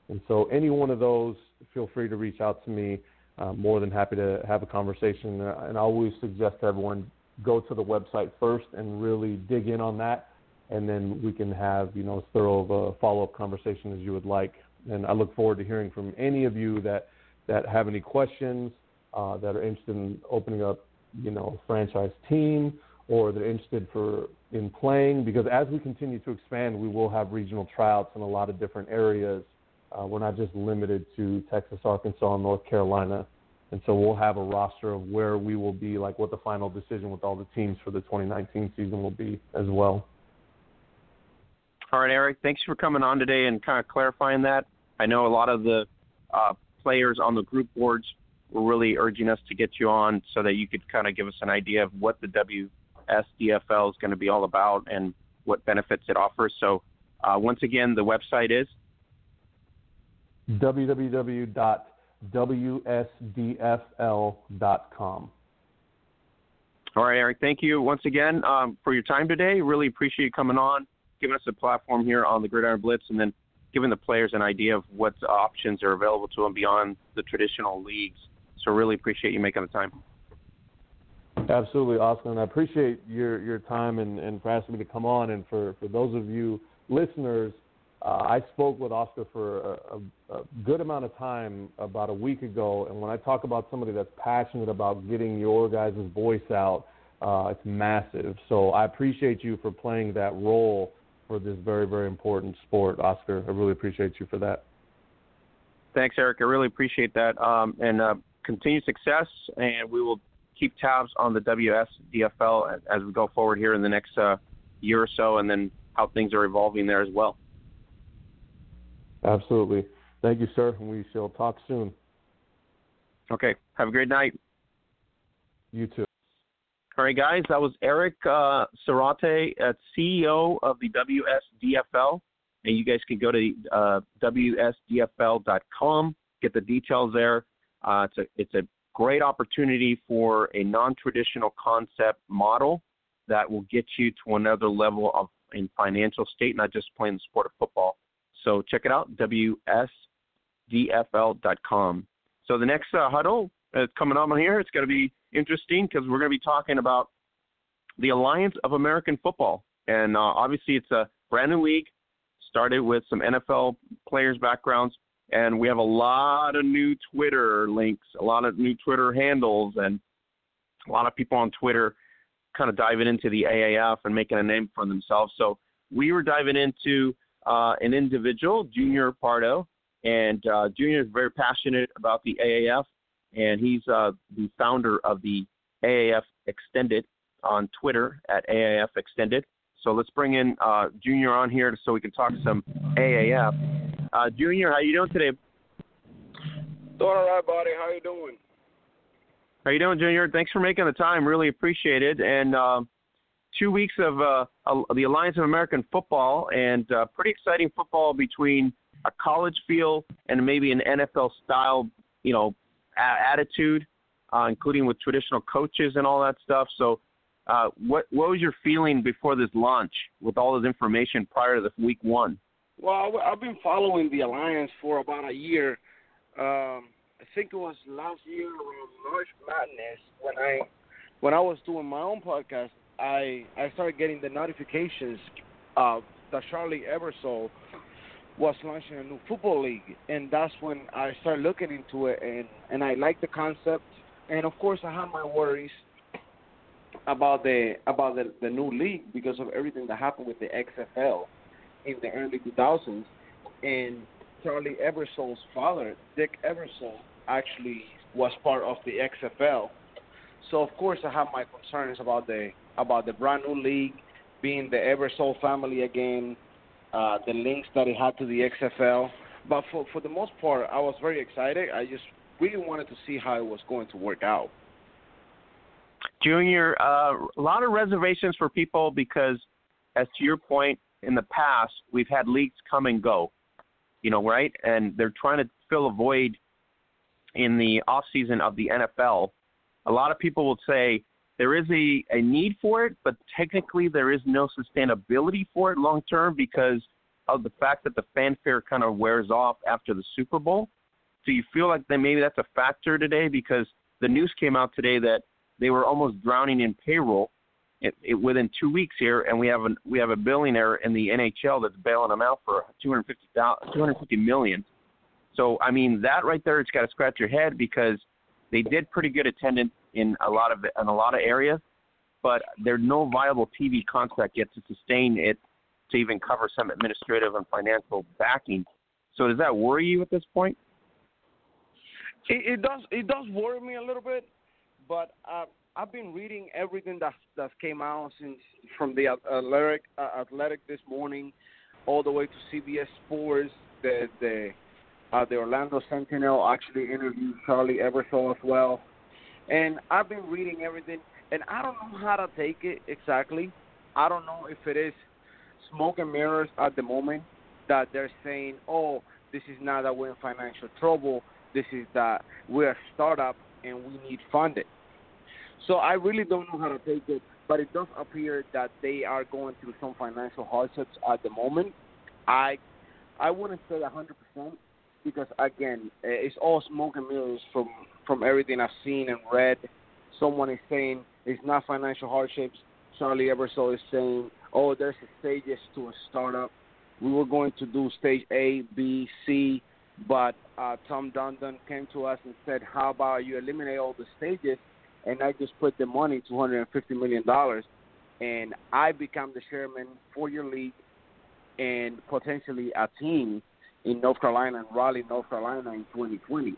And so, any one of those, feel free to reach out to me. I'm more than happy to have a conversation. And I always suggest to everyone go to the website first and really dig in on that and then we can have you know as thorough of a follow up conversation as you would like. And I look forward to hearing from any of you that that have any questions, uh, that are interested in opening up you know franchise team or they're interested for in playing because as we continue to expand, we will have regional tryouts in a lot of different areas. Uh, we're not just limited to Texas, Arkansas, and North Carolina. And so we'll have a roster of where we will be, like what the final decision with all the teams for the 2019 season will be as well. All right, Eric, thanks for coming on today and kind of clarifying that. I know a lot of the uh, players on the group boards were really urging us to get you on so that you could kind of give us an idea of what the WSDFL is going to be all about and what benefits it offers. So, uh, once again, the website is www.wsdfl.com. All right, Eric. Thank you once again um, for your time today. Really appreciate you coming on, giving us a platform here on the Gridiron Blitz, and then giving the players an idea of what options are available to them beyond the traditional leagues. So really appreciate you making the time. Absolutely, Oscar, and I appreciate your your time and, and for asking me to come on. And for, for those of you listeners, uh, I spoke with Oscar for a, a, good amount of time about a week ago, and when I talk about somebody that's passionate about getting your guys' voice out, uh, it's massive. So I appreciate you for playing that role for this very, very important sport, Oscar. I really appreciate you for that. Thanks, Eric. I really appreciate that, um, and uh, continued success. And we will keep tabs on the WSDFL as, as we go forward here in the next uh, year or so, and then how things are evolving there as well. Absolutely. Thank you, sir, and we shall talk soon. Okay. Have a great night. You too. All right, guys. That was Eric uh, Zarate, uh, CEO of the WSDFL. And you guys can go to uh, WSDFL.com, get the details there. Uh, it's, a, it's a great opportunity for a non traditional concept model that will get you to another level of in financial state, not just playing the sport of football. So check it out, WSDFL.com. So the next uh, huddle is coming up on here. It's going to be interesting because we're going to be talking about the Alliance of American Football. And uh, obviously, it's a brand new league, started with some NFL players' backgrounds. And we have a lot of new Twitter links, a lot of new Twitter handles, and a lot of people on Twitter kind of diving into the AAF and making a name for themselves. So we were diving into uh, an individual, Junior Pardo, and uh, Junior is very passionate about the AAF, and he's uh, the founder of the AAF Extended on Twitter at AAF Extended. So let's bring in uh, Junior on here so we can talk some AAF. Uh, Junior, how you doing today? Doing all right, buddy. How you doing? How you doing, Junior? Thanks for making the time. Really appreciate it. And uh, two weeks of uh, the Alliance of American Football, and uh, pretty exciting football between a college feel and maybe an NFL style, you know, a- attitude, uh, including with traditional coaches and all that stuff. So, uh, what what was your feeling before this launch with all this information prior to the week one? Well, I've been following the Alliance for about a year. Um, I think it was last year around March Madness when I when I was doing my own podcast I I started getting the notifications uh, that Charlie Ebersol was launching a new football league, and that's when I started looking into it, and and I liked the concept, and of course I had my worries about the about the, the new league because of everything that happened with the XFL in the early 2000s, and Charlie Ebersol's father, Dick Ebersol, actually was part of the XFL. So of course I have my concerns about the about the brand new league being the Ebersol family again, uh, the links that it had to the XFL. But for for the most part, I was very excited. I just really wanted to see how it was going to work out. Junior, uh, a lot of reservations for people because, as to your point, in the past we've had leagues come and go, you know, right? And they're trying to fill a void in the off season of the NFL. A lot of people will say, there is a, a need for it, but technically there is no sustainability for it long term because of the fact that the fanfare kind of wears off after the Super Bowl. Do you feel like that maybe that's a factor today because the news came out today that they were almost drowning in payroll it, it, within two weeks here, and we have a we have a billionaire in the NHL that's bailing them out for 250, 250 million. So I mean that right there, it's got to scratch your head because they did pretty good attendance in a lot of in a lot of areas, but there's no viable TV contract yet to sustain it to even cover some administrative and financial backing. So does that worry you at this point? It, it does. It does worry me a little bit, but uh, I've been reading everything that that came out since from the athletic uh, athletic this morning, all the way to CBS Sports. The the uh, the Orlando Sentinel actually interviewed Charlie Ebersol as well. And I've been reading everything, and I don't know how to take it exactly. I don't know if it is smoke and mirrors at the moment that they're saying, oh, This is not that we're in financial trouble. This is that we're a startup and we need funding. So I really don't know how to take it, but it does appear that they are going through some financial hardships at the moment. I I wouldn't say 100% because again, eh, it's all smoke and mirrors from from everything I've seen and read. Someone is saying it's not financial hardships. Charlie Ebersol is saying, "Oh, there's stages to a startup. We were going to do stage A, B, C, but uh, Tom Dundon came to us and said, "How about you eliminate all the stages, and I just put the money, 250 million dollars, and I become the chairman for your league, and potentially a team in North Carolina and Raleigh, North Carolina in 2020."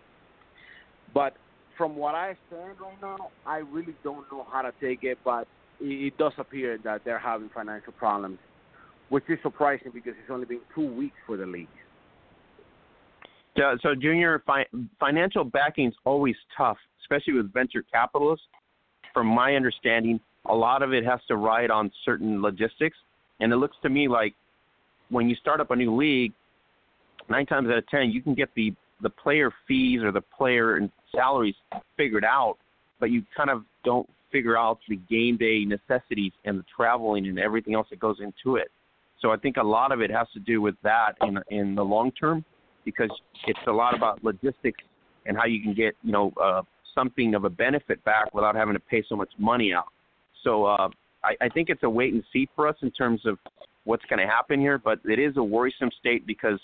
But from what I stand right now, I really don't know how to take it, but it, does appear that they're having financial problems, which is surprising because it's only been two weeks for the league. Yeah, so junior fi- financial backing is always tough, especially with venture capitalists. From my understanding, a lot of it has to ride on certain logistics, and it looks to me like when you start up a new league, nine times out of ten, you can get the the player fees or the player and salaries figured out, but you kind of don't figure out the game day necessities and the traveling and everything else that goes into it. So I think a lot of it has to do with that in in the long term, because it's a lot about logistics and how you can get you know uh, something of a benefit back without having to pay so much money out. So uh, I, I think it's a wait and see for us in terms of what's going to happen here, but it is a worrisome state because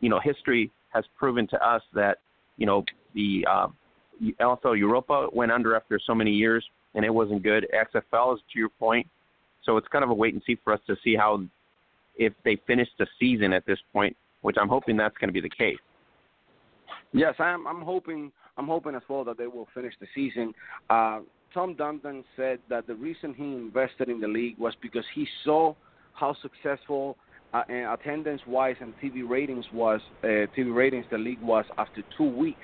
you know history has proven to us that you know the uh, NFL Europa went under after so many years and it wasn't good. XFL is to your point, so it's kind of a wait and see for us to see how if they finish the season at this point, which I'm hoping that's going to be the case. Yes, I'm. I'm hoping. I'm hoping as well that they will finish the season. Uh, Tom Dundon said that the reason he invested in the league was because he saw how successful uh, attendance-wise and TV ratings was uh, TV ratings the league was after two weeks,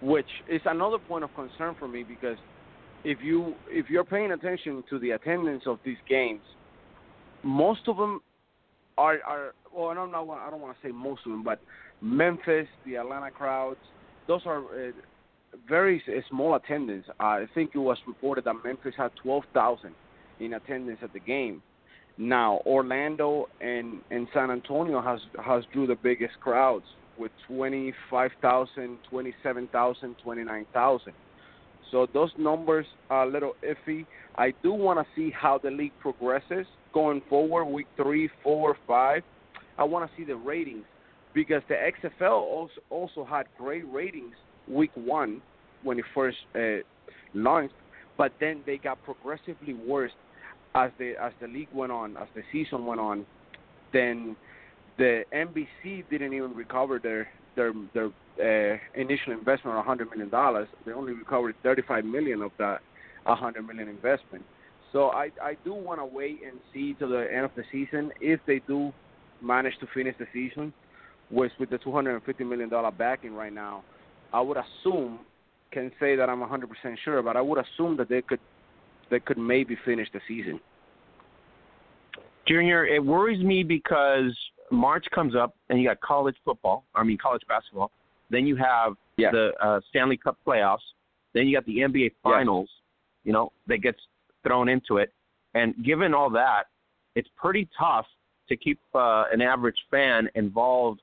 which is another point of concern for me because if you if you're paying attention to the attendance of these games, most of them are are well I don't know I don't want to say most of them, but Memphis, the Atlanta crowds, those are uh, very small attendance. I think it was reported that Memphis had twelve thousand in attendance at the game. Now Orlando and and San Antonio has has drew the biggest crowds with 25,000, 27,000, 29,000. So those numbers are a little iffy. I do want to see how the league progresses going forward, week three, four, five. I want to see the ratings because the XFL also also had great ratings week one when it first uh, launched, but then they got progressively worse as the as the league went on, as the season went on. Then the NBC didn't even recover their their their uh, initial investment of 100 million dollars. They only recovered 35 million of that 100 million investment. So I I do want to wait and see till the end of the season if they do manage to finish the season, which with the 250 million dollar backing right now, I would assume can say that I'm 100% sure, but I would assume that they could they could maybe finish the season. Junior, it worries me because March comes up and you got college football. I mean college basketball. Then you have yes. the uh, Stanley Cup playoffs. Then you got the NBA Finals. Yes. You know that gets thrown into it. And given all that, it's pretty tough to keep uh, an average fan involved,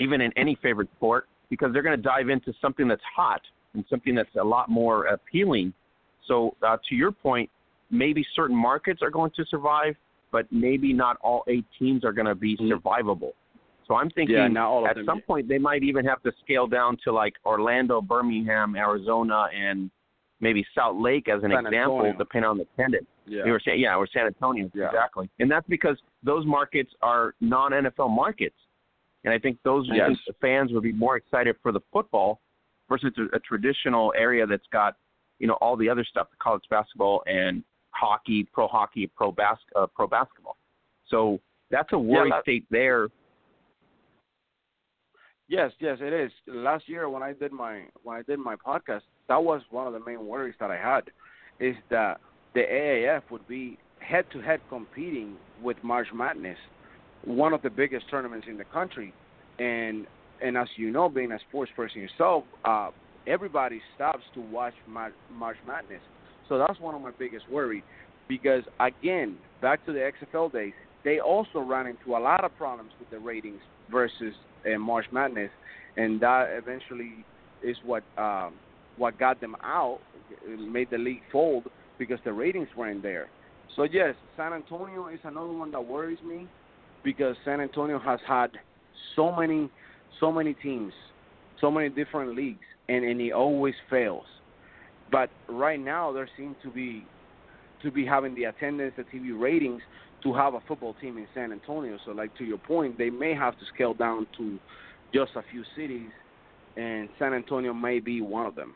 even in any favorite sport, because they're going to dive into something that's hot and something that's a lot more appealing. So, uh, to your point, maybe certain markets are going to survive, but maybe not all eight teams are going to be mm-hmm. survivable. So I'm thinking yeah, not all at them, some point they might even have to scale down to like Orlando, Birmingham, Arizona, and maybe Salt Lake as an San example, Antonio. depending on the attendance. Yeah. We were saying, yeah, or San Antonio, Yeah. exactly. And that's because those markets are non-NFL markets, and I think those Yes. I think the fans would be more excited for the football versus a, a traditional area that's got you know all the other stuff, the college basketball and hockey, pro hockey, pro bas- uh, pro basketball. So that's a worry that- state there. Yes, yes, it is. Last year when I did my when I did my podcast, that was one of the main worries that I had, is that the AAF would be head to head competing with March Madness, one of the biggest tournaments in the country, and and as you know, being a sports person yourself, uh, everybody stops to watch March Madness. So that's one of my biggest worries because again, back to the XFL days, they also ran into a lot of problems with the ratings versus uh, March Madness, and that eventually is what um, what got them out, made the league fold because the ratings weren't there. So yes, San Antonio is another one that worries me because San Antonio has had so many so many teams, so many different leagues, and and he always fails. But right now, there seems to be to be having the attendance, the TV ratings to have a football team in San Antonio. So, like to your point, they may have to scale down to just a few cities, and San Antonio may be one of them.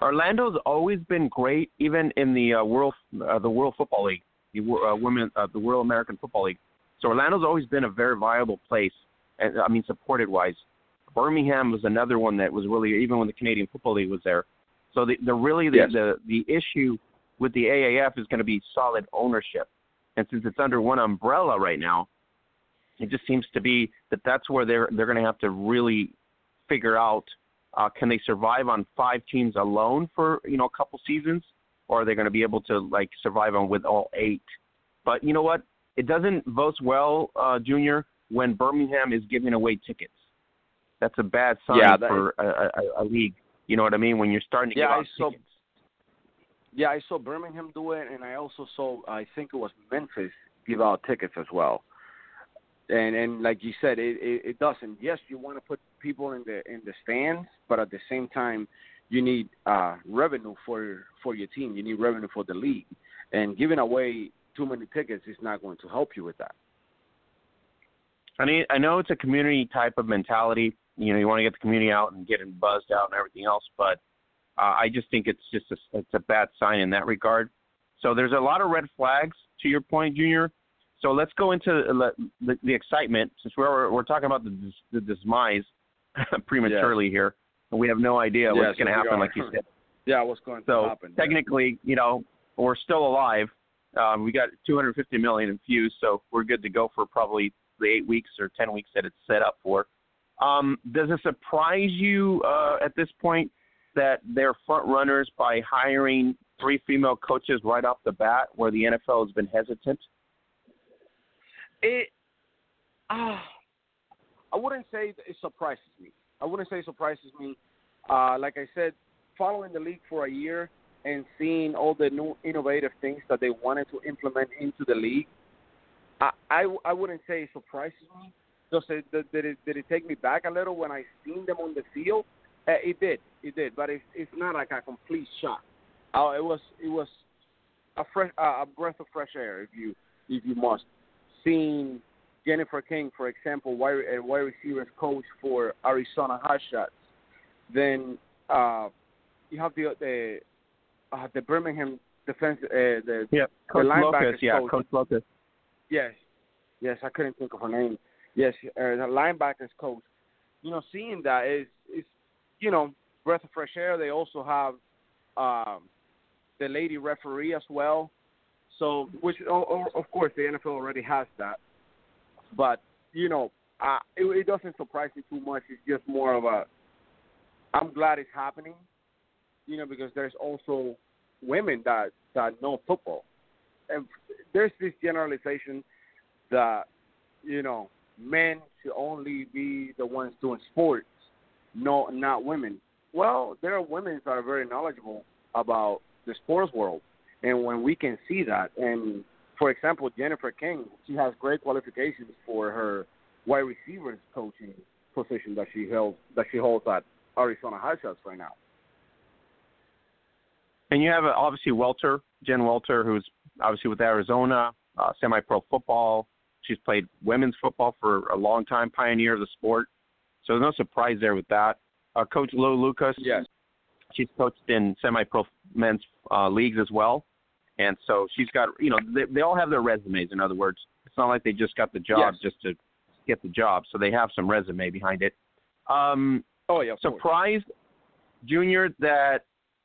Orlando's always been great, even in the uh, world uh, the World Football League, the uh, women uh, the World American Football League. So Orlando's always been a very viable place and I mean, supported wise. Birmingham was another one that was really even when the Canadian Football League was there. So the the really the yes. the, the issue with the AAF is going to be solid ownership, and since it's under one umbrella right now, it just seems to be that that's where they're they're going to have to really figure out uh, can they survive on five teams alone for you know a couple seasons, or are they going to be able to like survive on with all eight? But you know what? It doesn't boast well, uh, Junior, when Birmingham is giving away tickets. That's a bad sign yeah, that, for a, a, a league. You know what I mean? When you're starting to yeah, give out I saw, tickets. Yeah, I saw Birmingham do it, and I also saw I think it was Memphis give out tickets as well. And and like you said, it, it, it doesn't. Yes, you want to put people in the in the stands, but at the same time, you need uh, revenue for for your team. You need revenue for the league, and giving away too many tickets is not going to help you with that. I mean, I know it's a community type of mentality. You know, you want to get the community out and get them buzzed out and everything else, but uh, I just think it's just a, it's a bad sign in that regard. So there's a lot of red flags to your point, Junior. So let's go into the, the, the excitement since we're we're talking about the, the demise prematurely yes. here, and we have no idea yes, what's going to happen, like you said. Yeah, what's going so to happen? So technically, you know, we're still alive. Um, we got 250 million infused, so we're good to go for probably the eight weeks or ten weeks that it's set up for. Um, does it surprise you uh, at this point that they're front runners by hiring three female coaches right off the bat, where the NFL has been hesitant? It, uh, I wouldn't say it surprises me. I wouldn't say it surprises me. Uh, like I said, following the league for a year and seeing all the new innovative things that they wanted to implement into the league, I I, I wouldn't say it surprises me. Does it did it did it take me back a little when I seen them on the field? Uh, it did, it did, but it's it's not like a complete shock. Uh, it was it was a fresh uh, a breath of fresh air, if you if you must. Seeing Jennifer King, for example, wide, uh, wide receivers coach for Arizona Hotshots. Then uh, you have the the uh, the Birmingham defense uh, the Coach the linebackers Locust, yeah, coach. Yes, yes, I couldn't think of her name. Yes, uh, the linebackers coach. You know, seeing that is is you know breath of fresh air. They also have um, the lady referee as well. So, which of course the NFL already has that, but you know, uh, it, it doesn't surprise me too much. It's just more of a. I'm glad it's happening, you know, because there's also women that that know football, and there's this generalization that you know men should only be the ones doing sports, no, not women. Well, there are women that are very knowledgeable about the sports world, and when we can see that, and for example, Jennifer King, she has great qualifications for her wide receivers coaching position that she held that she holds at Arizona Hotshots right now. And you have obviously Welter, Jen Welter, who's obviously with Arizona, uh, semi-pro football. She's played women's football for a long time, pioneer of the sport. So no surprise there with that. Uh, Coach Lou Lucas, yes, she's coached in semi-pro men's uh, leagues as well, and so she's got you know they, they all have their resumes. In other words, it's not like they just got the job yes. just to get the job. So they have some resume behind it. Um, oh yeah, surprised, Junior, that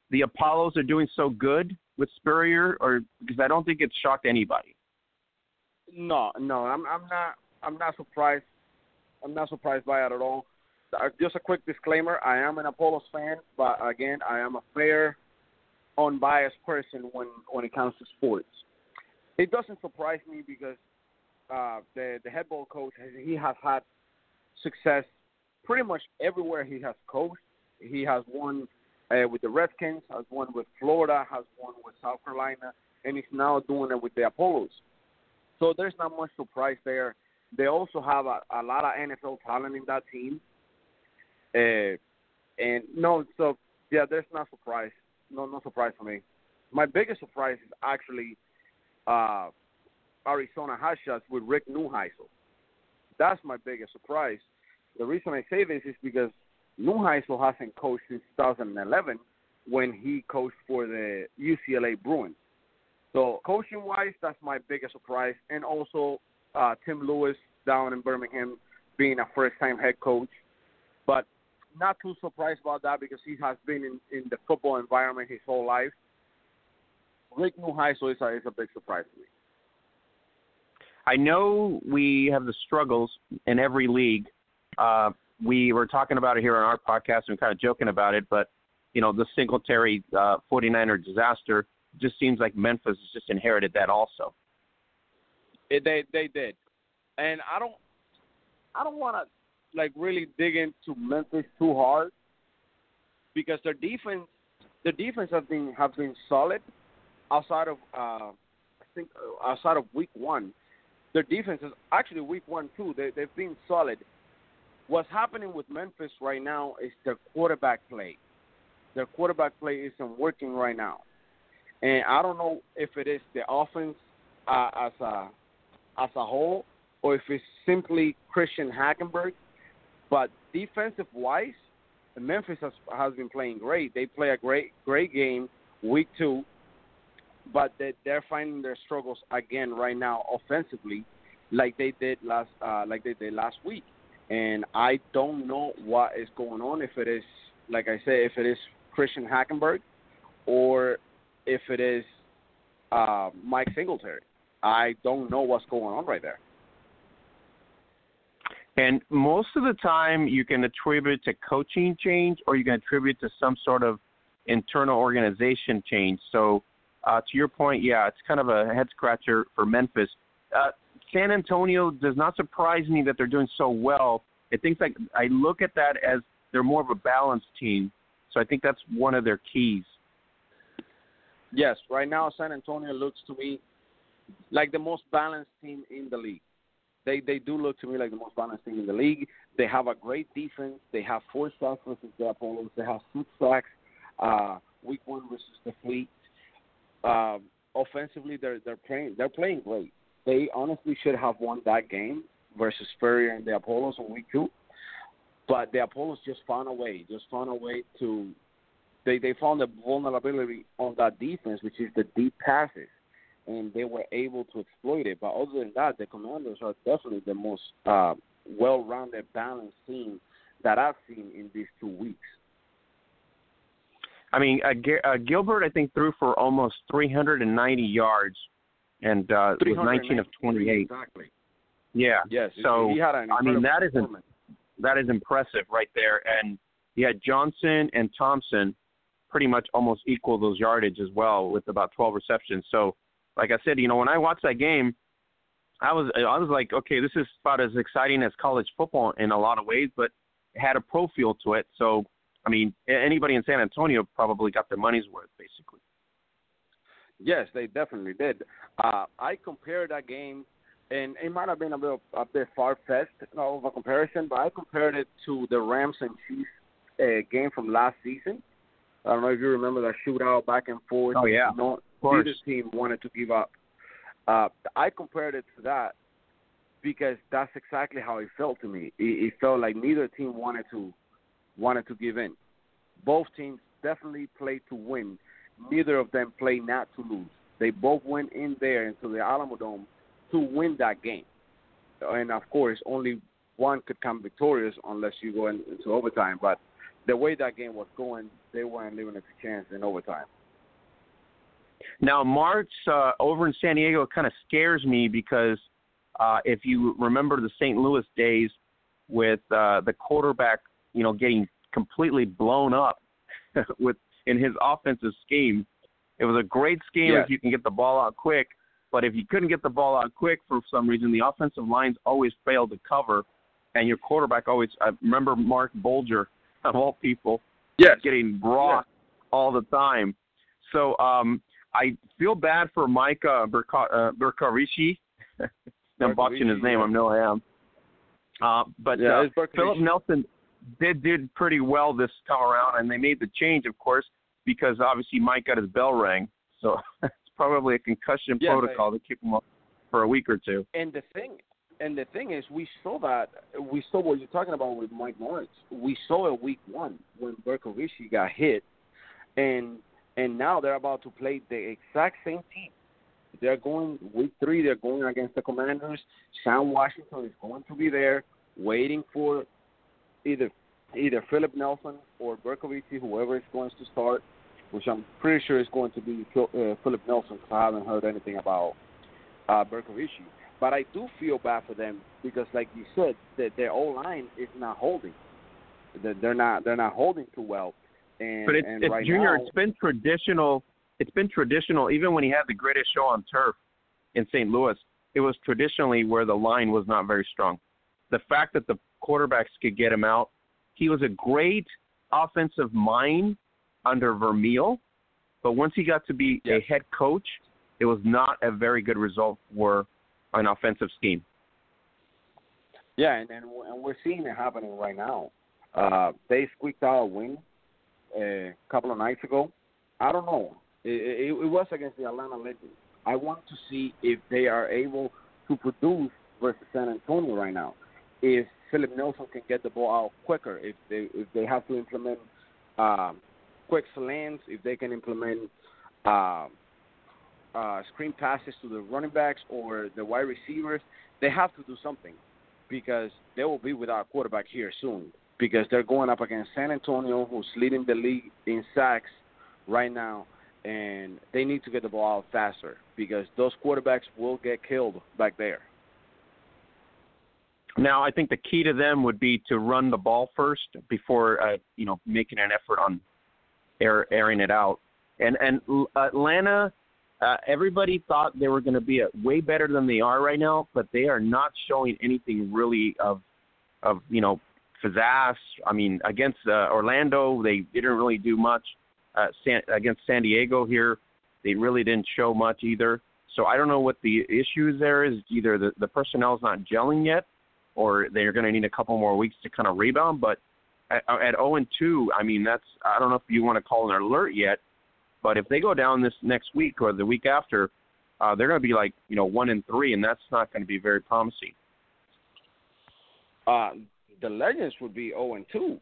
the Apollos are doing so good with Spurrier, or because I don't think it's shocked anybody. No, no, I'm I'm not I'm not surprised. I'm not surprised by it at all. Uh, just a quick disclaimer: I am an Apollos fan, but again, I am a fair, unbiased person when when it comes to sports. It doesn't surprise me because uh, the the head ball coach he has had success pretty much everywhere he has coached. He has won uh, with the Redskins, has won with Florida, has won with South Carolina, and he's now doing it with the Apollos. So there's not much surprise there. They also have a, a lot of NFL talent in that team. Uh, and no, so yeah, there's no surprise. No, no surprise for me. My biggest surprise is actually uh, Arizona Hotshots with Rick Neuheisel. That's my biggest surprise. The reason I say this is because Neuheisel hasn't coached since 2011 when he coached for the UCLA Bruins. So coaching wise, that's my biggest surprise, and also uh, Tim Lewis down in Birmingham being a first time head coach. But not too surprised about that because he has been in, in the football environment his whole life. Rick Neuheisel is a, is a big surprise to me. I know we have the struggles in every league. Uh, we were talking about it here on our podcast and kind of joking about it, but you know the Singletary uh, 49er disaster just seems like Memphis has just inherited that also. It, they they did, and I don't I don't want to like really dig into Memphis too hard because their defense the defense have been have been solid outside of uh, I think uh, outside of week one. Their defense is actually week one too. They they've been solid. What's happening with Memphis right now is their quarterback play. Their quarterback play isn't working right now, and I don't know if it is the offense uh, as a as a whole or if it's simply Christian Hackenberg. But defensive wise, Memphis has, has been playing great. They play a great great game week two, but they, they're finding their struggles again right now offensively, like they did last uh, like they did last week and I don't know what is going on. If it is, like I say, if it is Christian Hackenberg, or if it is uh, Mike Singletary. I don't know what's going on right there. And most of the time, you can attribute to coaching change, or you can attribute to some sort of internal organization change. So, uh, to your point, yeah, it's kind of a head scratcher for Memphis. Uh, San Antonio does not surprise me that they're doing so well. I think like I look at that as they're more of a balanced team. So I think that's one of their keys. Yes, right now San Antonio looks to me like the most balanced team in the league. They they do look to me like the most balanced team in the league. They have a great defense. They have four sacks versus the Apollos. They have six sacks uh, week one versus the Fleet. Um, offensively, they're they're playing they're playing great they honestly should have won that game versus Spurrier and the Apollos in week two. But the Apollos just found a way, just found a way to they they found a vulnerability on that defense, which is the deep passes, and they were able to exploit it. But other than that, the Commanders are definitely the most uh, well-rounded, balanced team that I've seen in these two weeks. I mean, uh, uh, Gilbert, I think, threw for almost 390 yards and uh, was 19 of 28. Exactly. Yeah. Yes. So he had an I mean that is that is impressive right there, and he had Johnson and Thompson pretty much almost equal those yardage as well with about 12 receptions. So, like I said, you know, when I watched that game, I was I was like, okay, this is about as exciting as college football in a lot of ways, but it had a pro feel to it. So, I mean, anybody in San Antonio probably got their money's worth, basically. Yes, they definitely did. Uh, I compared that game, and it might have been a bit a bit far fetched of a comparison, but I compared it to the Rams and Chiefs uh, game from last season. I don't know if you remember that shootout back and forth. Oh yeah, no, neither team wanted to give up. Uh, I compared it to that because that's exactly how it felt to me. It, it felt like neither team wanted to wanted to give in. Both teams definitely played to win neither of them play not to lose. They both went in there into the Alamodome to win that game. And of course, only one could come victorious unless you go into overtime. But the way that game was going, they weren't leaving it a chance in overtime. Now, Martz uh, over in San Diego kind of scares me because uh, if you remember the St. Louis days, with uh, the quarterback, you know, getting completely blown up with in his offensive scheme. It was a great scheme Yes. if you can get the ball out quick, but if you couldn't get the ball out quick for some reason, the offensive lines always failed to cover, and your quarterback always. I remember Marc Bulger, of all people, Yes. getting rocked all the time. So um, I feel bad for Micah Berka- uh, Berkarici. I'm botching his name. yeah. I know I am. Uh, but Yeah, uh. Philip Nelson did did pretty well this time around, and they made the change, of course, because obviously Mike got his bell rang. So it's probably a concussion Yes, I- protocol to keep him up for a week or two. And the thing, and the thing is, we saw that we saw what you're talking about with Mike Lawrence. We saw it week one when Berkowitz got hit, and and now they're about to play the exact same team. They're going week three. They're going against the Commanders. Sam Washington is going to be there, waiting for either either Philip Nelson or Berkowitz, whoever is going to start. Which I'm pretty sure is going to be uh, Philip Nelson. Because I haven't heard anything about uh, Berkowitz. But I do feel bad for them because, like you said, that their O line is not holding. They're not they're not holding too well. And, But it's, and it's right Junior. now, It's been traditional. It's been traditional. Even when he had the greatest show on turf in St. Louis, it was traditionally where the line was not very strong. The fact that the quarterbacks could get him out, he was a great offensive mind under Vermeil, but once he got to be Yes. a head coach, it was not a very good result for an offensive scheme. yeah, and and, and we're seeing it happening right now. Uh, they squeaked out a win a couple of nights ago. I don't know. It, it, it was against the Atlanta Legends. I want to see if they are able to produce versus San Antonio right now. If Philip Nelson can get the ball out quicker, if they if they have to implement um, quick slants, if they can implement uh, uh, screen passes to the running backs or the wide receivers, they have to do something because they will be without a quarterback here soon because they're going up against San Antonio, who's leading the league in sacks right now, and they need to get the ball out faster because those quarterbacks will get killed back there. Now, I think the key to them would be to run the ball first before uh, you know making an effort on air, airing it out. And and Atlanta, uh, everybody thought they were going to be a, way better than they are right now, but they are not showing anything really of of you know pizzazz. I mean, against uh, Orlando, they didn't really do much. Uh, San, against San Diego here, they really didn't show much either. So I don't know what the issue there is. Either the the personnel's not gelling yet, or they're going to need a couple more weeks to kind of rebound. But at, at 0 and 2, I mean, that's I don't know if you want to call an alert yet, but if they go down this next week or the week after, uh, they're going to be like you know one and three, and that's not going to be very promising. Uh, the Legends would be 0 and 2.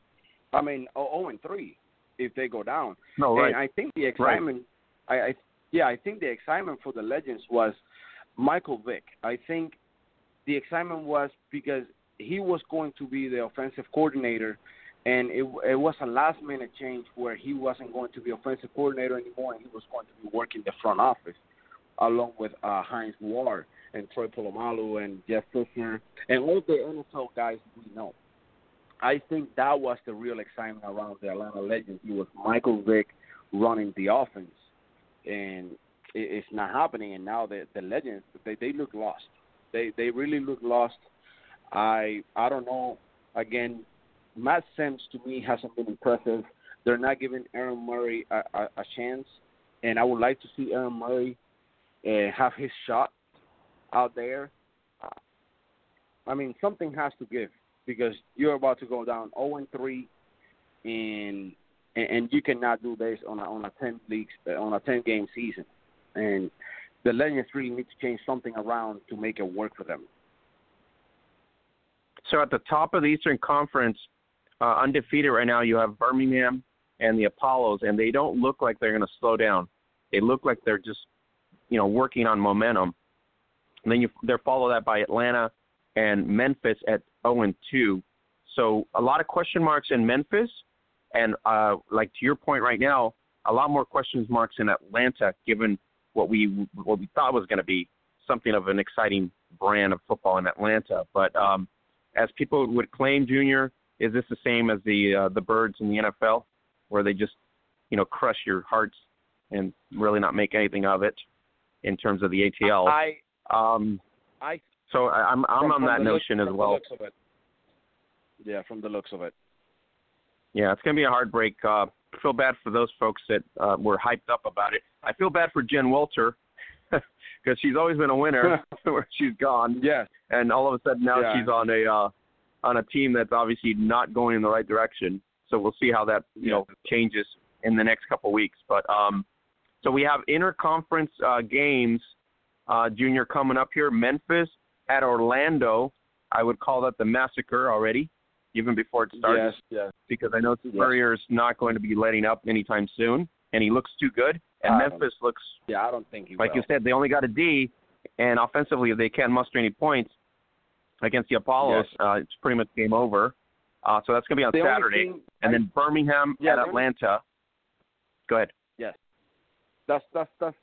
I mean, 0 and 3 if they go down. No, right? And I think the excitement, I, I yeah, I think the excitement for the Legends was Michael Vick. I think the excitement was because he was going to be the offensive coordinator, and it it was a last minute change where he wasn't going to be offensive coordinator anymore, and he was going to be working the front office along with uh, Hines Ward and Troy Polamalu and Jeff Fisher and all the NFL guys we know. I think that was the real excitement around the Atlanta Legends. It was Michael Vick running the offense, and it, it's not happening. And now the the Legends they they look lost. They they really look lost. I I don't know. Again, Matt Simms to me hasn't been impressive. They're not giving Aaron Murray a, a, a chance, and I would like to see Aaron Murray uh, have his shot out there. Uh, I mean, something has to give because you're about to go down 0 and 3, and and, you cannot do this on a on a 10 leagues uh, on a 10 game season, and the Legends really need to change something around to make it work for them. So at the top of the Eastern Conference, uh, undefeated right now, you have Birmingham and the Apollos, and they don't look like they're going to slow down. They look like they're just, you know, working on momentum. And then you they're followed that by Atlanta and Memphis at 0 and 2. So a lot of question marks in Memphis, and uh, like to your point right now, a lot more question marks in Atlanta, given what we what we thought was going to be something of an exciting brand of football in Atlanta. But um, as people would claim, Junior, is this the same as the uh, the birds in the NFL, where they just you know crush your hearts and really not make anything of it in terms of the ATL? I um, I so I- I'm I'm on that the look- notion as well. looks of it. Yeah, from the looks of it. Yeah, it's going to be a heartbreak. Uh, I feel bad for those folks that uh, were hyped up about it. I feel bad for Jen Welter because she's always been a winner where she's gone, Yes. and all of a sudden now Yeah. she's on a uh, on a team that's obviously not going in the right direction. So we'll see how that you know changes in the next couple of weeks. But um, so we have interconference uh, games, uh, Junior coming up here. Memphis at Orlando. I would call that the massacre already, even before it starts Yes. Yes. because I know Spurrier's not going to be letting up anytime soon, and he looks too good. And I Memphis looks, Yeah, I don't think he like will. you said, they only got a D, and offensively, if they can't muster any points against the Apollos, Yes. uh, it's pretty much game over. Uh, so that's going to be on The Saturday, thing and I- then Birmingham Yeah, at Atlanta. Go ahead. Yes, that's that's that's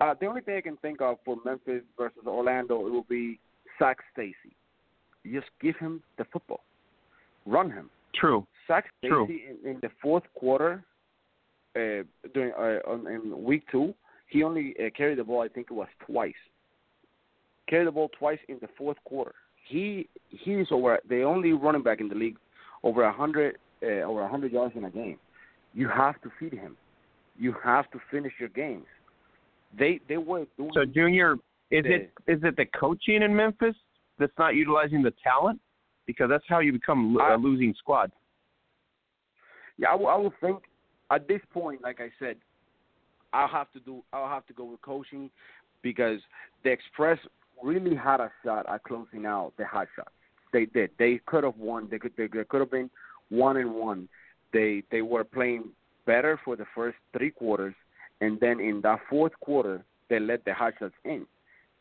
uh, the only thing I can think of for Memphis versus Orlando. It will be Zac Stacy. Just give him the football, run him. True. Sack True. Stacy in, in the fourth quarter, uh, during uh, on, in week two, he only uh, carried the ball. I think it was twice. Carried the ball twice in the fourth quarter. He he's over the only running back in the league over a hundred uh, over a hundred yards in a game. You have to feed him. You have to finish your games. They they were doing So, Junior, is the- it is it the coaching in Memphis that's not utilizing the talent? Because that's how you become I- a losing squad. Yeah, I will- I would think at this point, like I said, I'll have to do. I'll have to go with coaching because the Express really had a shot at closing out the hot shots. They did. They could have won. They could. They could have been one and one. They they were playing better for the first three quarters, and then in that fourth quarter, they let the hot shots in.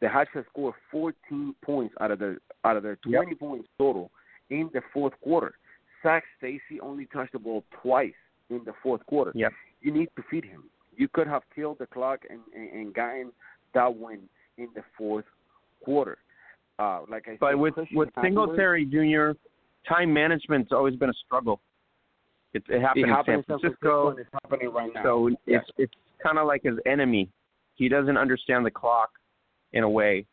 The hot shots scored 14 points out of their out of their 20 points total in the fourth quarter. Zac Stacy only touched the ball twice in the fourth quarter. Yep. You need to feed him. You could have killed the clock and, and, and gotten that win in the fourth quarter. Uh, like I But said, with with Singletary Jr., time management's always been a struggle. It, it happened it in happened San in Francisco, it's happening right now. so Yes. it's it's kind of like his enemy. He doesn't understand the clock in a way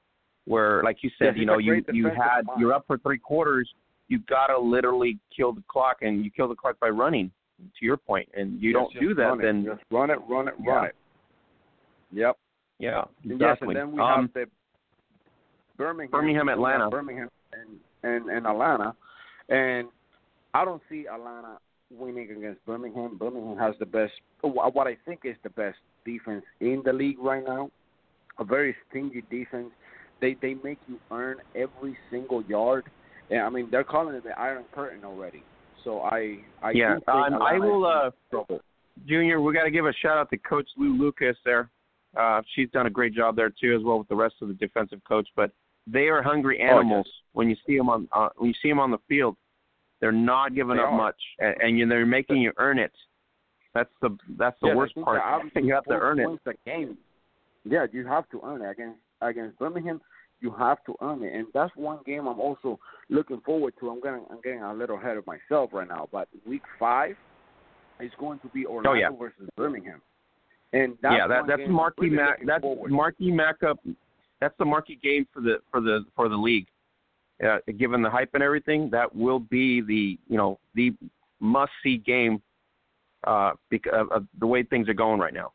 where, like you said, you know, you you had you're up for three quarters. You gotta literally kill the clock, and you kill the clock by running. To your point, and you Yes, don't do that, then just run it, run it, Yeah. run it. Yep. yeah, Yes, exactly. and then we um, have the Birmingham, Birmingham, Atlanta. Birmingham, and, and and Atlanta, and I don't see Atlanta winning against Birmingham. Birmingham has the best, what I think is the best defense in the league right now. A very stingy defense. They they make you earn every single yard. And I mean, they're calling it the Iron Curtain already. So I I Yeah, um, I will, uh, trouble. Junior, we got to give a shout out to Coach Lou Lucas there. Uh, she's done a great job there too, as well with the rest of the defensive coach. But they are hungry Oh, yes. animals when you see them on uh, when you see them on the field. They're not giving They up are. much, and, and you, they're making you earn it. That's the that's the Yeah, worst part. You have to earn it. A game. Yeah, you have to earn it against against Birmingham. You have to earn it, and that's one game I'm also looking forward to. I'm getting I'm getting a little ahead of myself right now, but week five is going to be Orlando Oh, yeah. versus Birmingham, and that's yeah, that that's marquee really ma- that's forward. marquee matchup. That's the marquee game for the for the for the league. Uh, given the hype and everything, that will be the you know the must see game uh, because of, of the way things are going right now.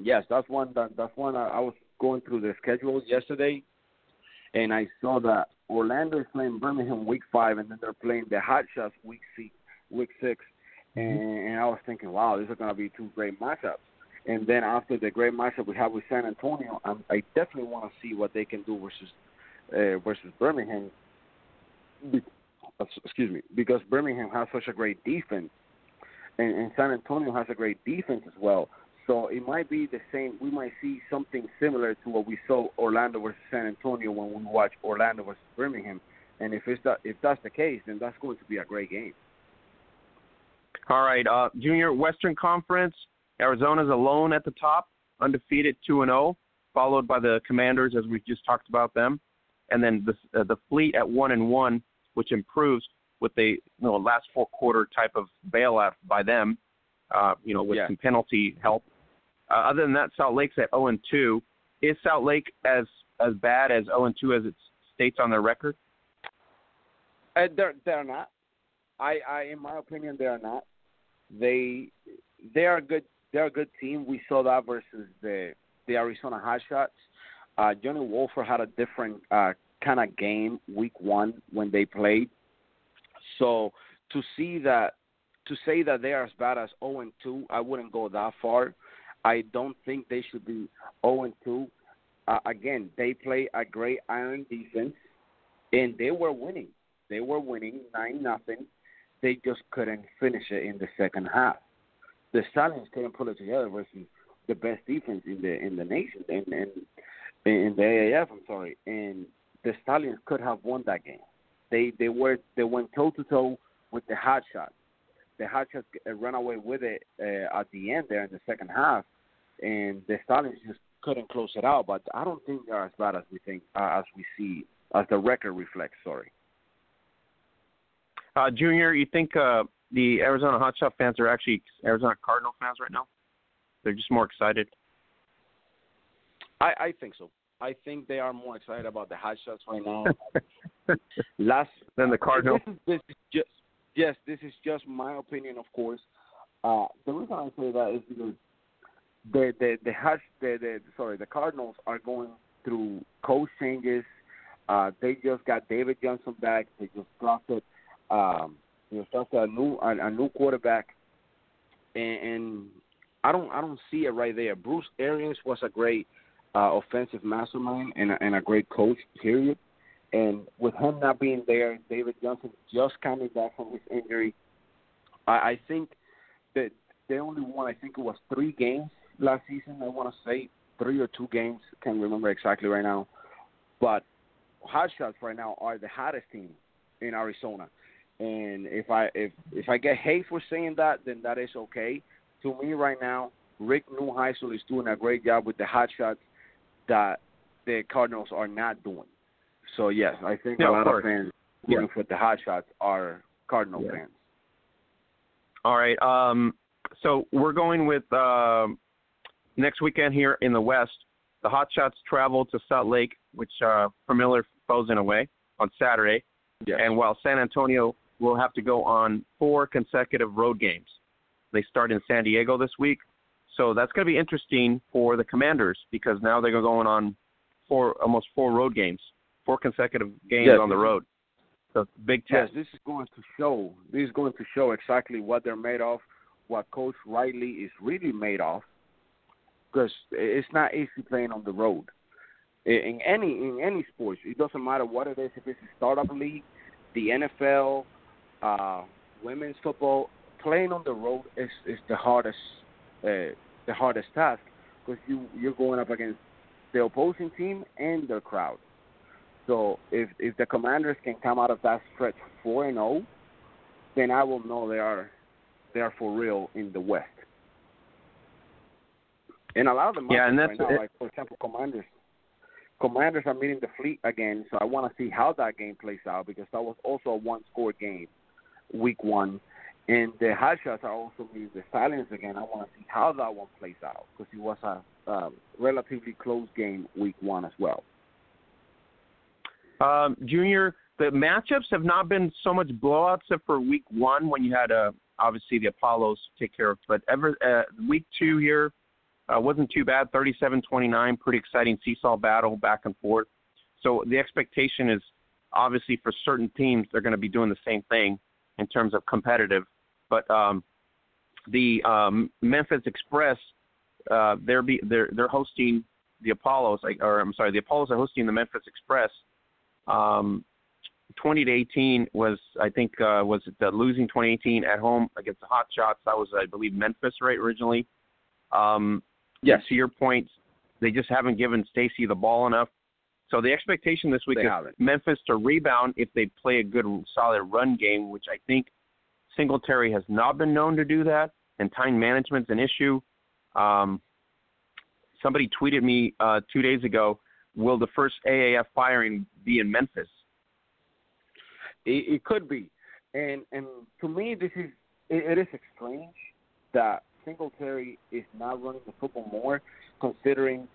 Yes, that's one. That, that's one. I, I was going through the schedule yesterday, and I saw that Orlando is playing Birmingham week five, and then they're playing the Hot Shots week six. Week 6 and, and I was thinking, wow, these are going to be two great matchups. And then after the great matchup we have with San Antonio, I'm, I definitely want to see what they can do versus uh, versus Birmingham. Excuse me, because Birmingham has such a great defense, and, and San Antonio has a great defense as well. So it might be the same. We might see something similar to what we saw Orlando versus San Antonio when we watch Orlando versus Birmingham. And if it's that, if that's the case, then that's going to be a great game. All right, uh, Junior Western Conference. Arizona's alone at the top, undefeated, two and zero, followed by the Commanders, as we just talked about them. and then the uh, the Fleet at one and one, which improves with the you know, last four quarter type of bailout by them, uh, you know, with Yeah. some penalty help. Uh, other than that, Salt Lake's at 0 and 2. Is Salt Lake as as bad as 0 and 2 as it states on their record? Uh, they're they're not. I, I in my opinion they are not. They they are good they're a good team. We saw that versus the the Arizona Hotshots. Uh Johnny Wolford had a different uh kind of game week one when they played. So to see that to say that they are as bad as 0 and 2, I wouldn't go that far. I don't think they should be 0 and 2. Uh, again, they play a great iron defense, and they were winning. They were winning nine nothing. They just couldn't finish it in the second half. The Stallions couldn't pull it together versus the best defense in the in the nation and in, in, in the AAF. I'm sorry, and the Stallions could have won that game. They they were they went toe to toe with the Hot Shots. The Hot Shots uh, ran away with it uh, at the end there in the second half, and the Stallions just couldn't close it out. But I don't think they're as bad as we think, uh, as we see, as the record reflects. Sorry. Uh, Junior, you think uh, the Arizona Hotshot fans are actually Arizona Cardinal fans right now? They're just more excited. I, I think so. I think they are more excited about the Hotshots right now. Last Than the Cardinals. This is, this is just yes, this is just my opinion, of course. Uh, the reason I say that is because the the the hot the, the sorry the Cardinals are going through coach changes. Uh, they just got David Johnson back. They just drafted um, they just drafted a new a, new quarterback, and, and I don't I don't see it right there. Bruce Arians was a great uh, offensive mastermind and a, and a great coach. Period. And with him not being there, David Johnson just coming back from his injury, I, I think that they only won. I think it was three games last season. I want to say three or two games. Can't remember exactly right now. But Hot Shots right now are the hottest team in Arizona. And if I if if I get hate for saying that, then that is okay. To me, right now, Rick Neuheisel is doing a great job with the Hot Shots that the Cardinals are not doing. So yes, I think Yeah, a lot course. of fans Yeah. for the Hot Shots are Cardinal Yeah. fans. All right. Um, so we're going with um, next weekend here in the West. The Hotshots travel to Salt Lake, which uh, familiar foes in a way, on Saturday. Yes. And while San Antonio will have to go on four consecutive road games, they start in San Diego this week. So that's going to be interesting for the Commanders because now they're going on four, almost four road games, four consecutive games Yes. on the road. So big test. Yes, this is going to show. This is going to show exactly what they're made of, what Coach Riley is really made of. Because it's not easy playing on the road. In in any in any sports, it doesn't matter what it is. If it's a startup league, the NFL, uh, women's football, playing on the road is is the hardest uh, the hardest task because you you're going up against the opposing team and their crowd. So if if the Commanders can come out of that stretch four and zero, then I will know they are they are for real in the West. And a lot of them Yeah, and right that's now, it. like for example, Commanders. Commanders are meeting the Fleet again, so I want to see how that game plays out because that was also a one-score game, week one, and the Hot Shots are also meeting the Stallions again. I want to see how that one plays out because it was a um, relatively close game, week one as well. Um, Junior, the matchups have not been so much blowouts except for week one when you had uh, obviously the Apollos take care of. But ever uh, week two here uh, wasn't too bad, 37-29, pretty exciting seesaw battle back and forth. So the expectation is obviously for certain teams they're going to be doing the same thing in terms of competitive. But um, the um, Memphis Express, uh, they're be they're they're hosting the Apollos, or I'm sorry, the Apollos are hosting the Memphis Express. Um, 20 to 18 was, I think, uh, was it the losing 2018 at home against the Hot Shots. That was, I believe, Memphis, right, originally. Um, Yes. To your point, they just haven't given Stacy the ball enough. So the expectation this week They is haven't. Memphis to rebound if they play a good, solid run game, which I think Singletary has not been known to do that, and time management's an issue. Um, somebody tweeted me uh, two days ago will the first AAF firing be in Memphis? It, it could be, and and to me, this is it, it is strange that Singletary is not running the football more, considering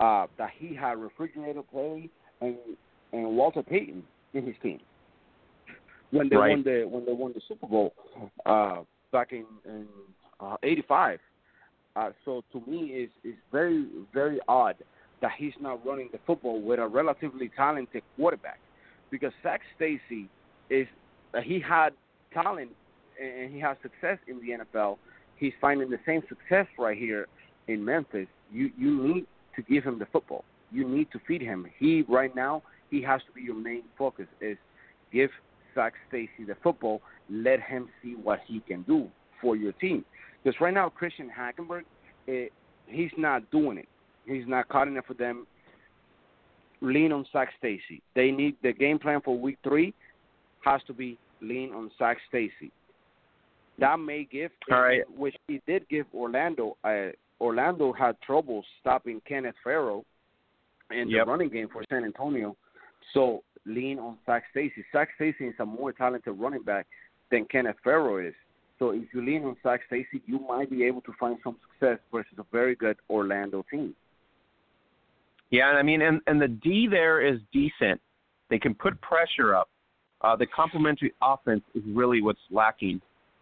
uh, that he had Refrigerator Perry and and Walter Payton in his team when they right. won the when they won the Super Bowl uh, back in in uh, '85. Uh, so to me, it's it's very very odd that he's not running the football with a relatively talented quarterback, because Zac Stacy is uh, he had talent and he has success in the NFL. He's finding the same success right here in Memphis. You you need to give him the football. You need to feed him. He right now he has to be your main focus. Is give Zac Stacy the football. Let him see what he can do for your team. Because right now Christian Hackenberg, it, he's not doing it. He's not cutting it for them. Lean on Zac Stacy. They need the game plan for week three has to be lean on Zac Stacy. That may give, All right. which he did give Orlando. Uh, Orlando had trouble stopping Kenneth Farrow in Yep. the running game for San Antonio. So lean on Zac Stacy. Zac Stacy is a more talented running back than Kenneth Farrow is. So if you lean on Zac Stacy, you might be able to find some success versus a very good Orlando team. Yeah, and I mean, and and the D there is decent. They can put pressure up. Uh, the complementary offense is really what's lacking.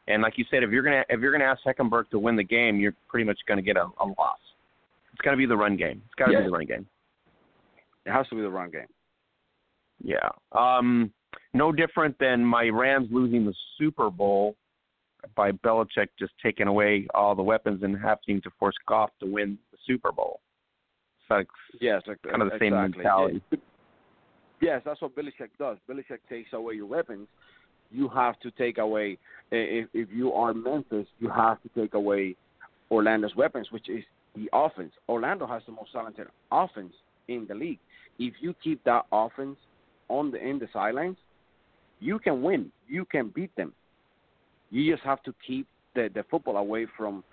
And like you said, if you're gonna if you're gonna ask Hackenberg to win the game, you're pretty much gonna get a, a loss. It's gonna be the run game. It's gotta Yeah. be the run game. It has to be the run game. Yeah. Um, no different than my Rams losing the Super Bowl by Belichick just taking away all the weapons and having to force Goff to win the Super Bowl. It's like Yes, kind of the same exactly. mentality. Yes, that's what Belichick does. Belichick takes away your weapons. You have to take away. If if you are Memphis, you have to take away Orlando's weapons, which is the offense. Orlando has the most talented offense in the league. If you keep that offense on the in the sidelines, you can win. You can beat them. You just have to keep the the football away from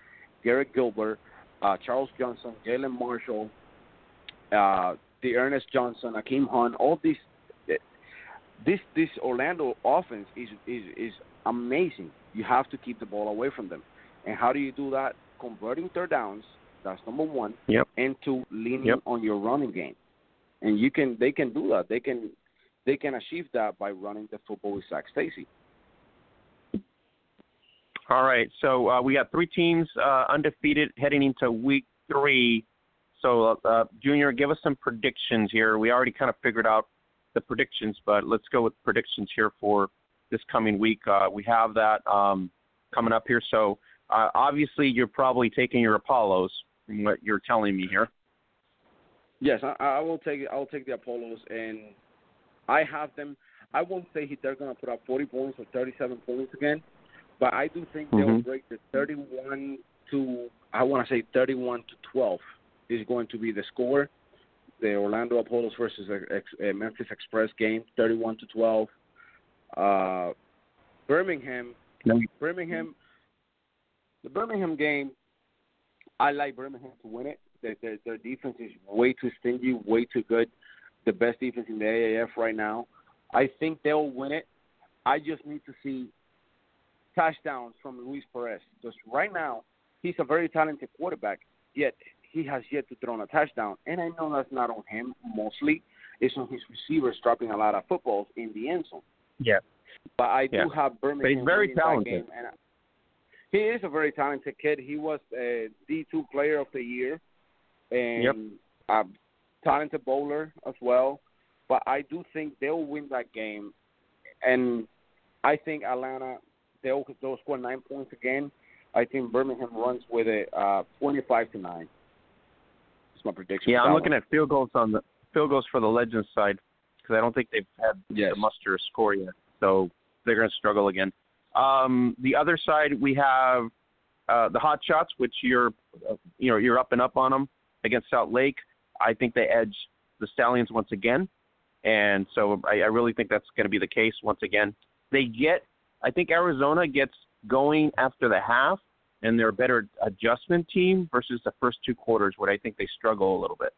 Garrett Gilbert, uh, Charles Johnson, Jalen Marshall, uh, D'Ernest Johnson, Akeem Hunt, all these. This this Orlando offense is is is amazing. You have to keep the ball away from them. And how do you do that? Converting third downs. That's number one. Yep. And two, leaning Yep. on your running game. And you can they can do that. They can they can achieve that by running the football with Zac Stacy. All right, so uh, we got three teams uh, undefeated heading into week three. So, uh, Junior, give us some predictions here. We already kind of figured out the predictions, but let's go with predictions here for this coming week. Uh, we have that um, coming up here. So, uh, obviously, you're probably taking your Apollos from what you're telling me here. Yes, I, I will take I will take the Apollos, and I have them. I won't say he- they're going to put up 40 points or 37 points again, but I do think they'll Mhm. break the 31 to I want to say 31 to 12 is going to be the score. The Orlando Apollos versus a, Memphis Express game, 31 to 12. Uh, Birmingham, No. Birmingham, the Birmingham game. I like Birmingham to win it. Their, their, their defense is way too stingy, way too good. The best defense in the AAF right now. I think they'll win it. I just need to see touchdowns from Luis Perez because right now he's a very talented quarterback, yet he has yet to throw a touchdown. And I know that's not on him mostly. It's on his receivers dropping a lot of footballs in the end zone. Yeah. But I do yeah. have Birmingham. But he's very talented. and I, he is a very talented kid. He was a D2 player of the year and yep. a talented bowler as well. But I do think they'll win that game. And I think Atlanta, they'll, they'll score nine points again. I think Birmingham runs with a uh, 25 to 9 my prediction. Yeah, I'm looking one. at field goals on the field goals for the Legends side because I don't think they've had Yes. the muster score yet, so they're going to struggle again. Um, the other side, we have uh, the Hot Shots, which you're, uh, you know, you're up and up on them against Salt Lake. I think they edge the Stallions once again, and so I, I really think that's going to be the case once again. They get, I think Arizona gets going after the half, and they're a better adjustment team versus the first two quarters, where I think they struggle a little bit.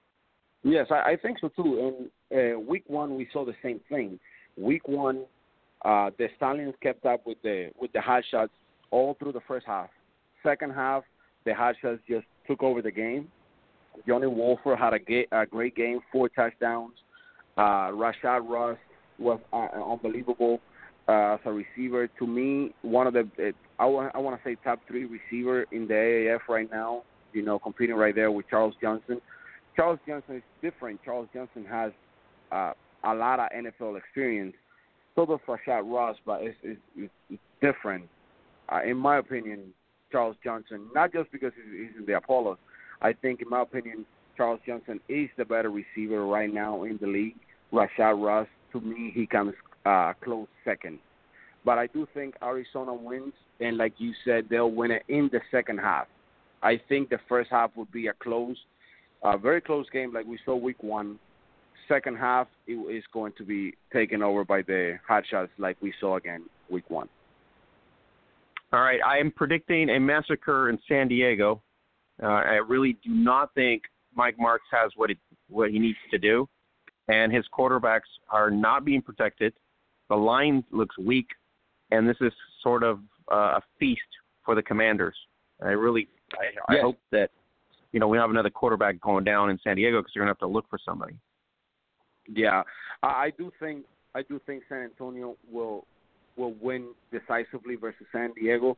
Yes, I, I think so too. And uh, week one, we saw the same thing. Week one, uh, the Stallions kept up with the with the hot shots all through the first half. Second half, the hot shots just took over the game. Johnny Wolford had a, ga- a great game, four touchdowns. Uh, Rashad Ross was uh, unbelievable uh, as a receiver. To me, one of the it, I want I want to say top three receiver in the AAF right now. You know, competing right there with Charles Johnson. Charles Johnson is different. Charles Johnson has uh, a lot of NFL experience. So does Rashad Ross, but it's, it's, it's different. Uh, in my opinion, Charles Johnson, not just because he's, he's in the Apollos. I think, in my opinion, Charles Johnson is the better receiver right now in the league. Rashad Ross, to me, he comes uh, close second. But I do think Arizona wins, and like you said, they'll win it in the second half. I think the first half would be a close, a very close game like we saw week one. Second half it is going to be taken over by the hot shots like we saw again week one. All right, I am predicting a massacre in San Diego. Uh, I really do not think Mike Martz has what it what he needs to do, and his quarterbacks are not being protected. The line looks weak, and this is sort of uh, a feast for the Commanders. I really, I, Yes. I hope that you know we have another quarterback going down in San Diego because you're gonna have to look for somebody. Yeah, I, do think I do think San Antonio will will win decisively versus San Diego.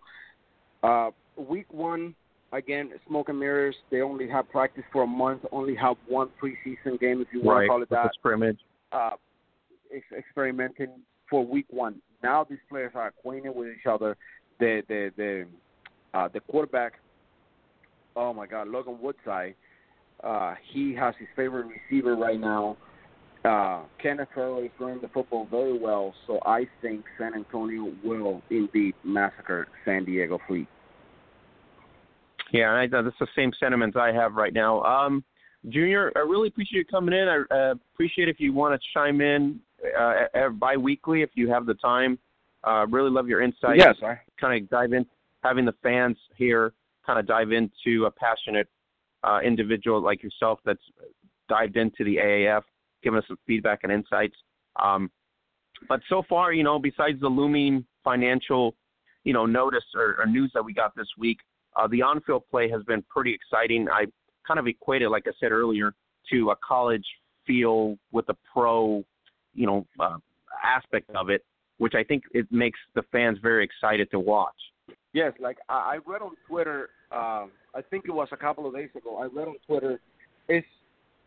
Uh, week one, again, smoke and mirrors. They only have practice for a month. Only have one preseason game, if you want right, to call it that. scrimmage. uh, ex- experimenting for week one. Now these players are acquainted with each other. The the the uh, the quarterback, oh my God, Logan Woodside. Uh, he has his favorite receiver right now. Uh, Kenneth Farrow is running the football very well, so I think San Antonio will indeed massacre San Diego Fleet. Yeah, I, know that's the same sentiments I have right now. Um, Junior, I really appreciate you coming in. I uh, appreciate if you want to chime in uh, bi-weekly if you have the time. Uh, really love your insight. Yes, sir. Kind of dive in, having the fans here kind of dive into a passionate uh, individual like yourself that's dived into the AAF, giving us some feedback and insights. Um, but so far, you know, besides the looming financial, you know, notice or, or news that we got this week, uh, the on-field play has been pretty exciting. I kind of equate it, like I said earlier, to a college feel with a pro, you know, uh, aspect of it, which I think it makes the fans very excited to watch. Yes, like I, I read on Twitter. Uh, I think it was a couple of days ago. I read on Twitter. It's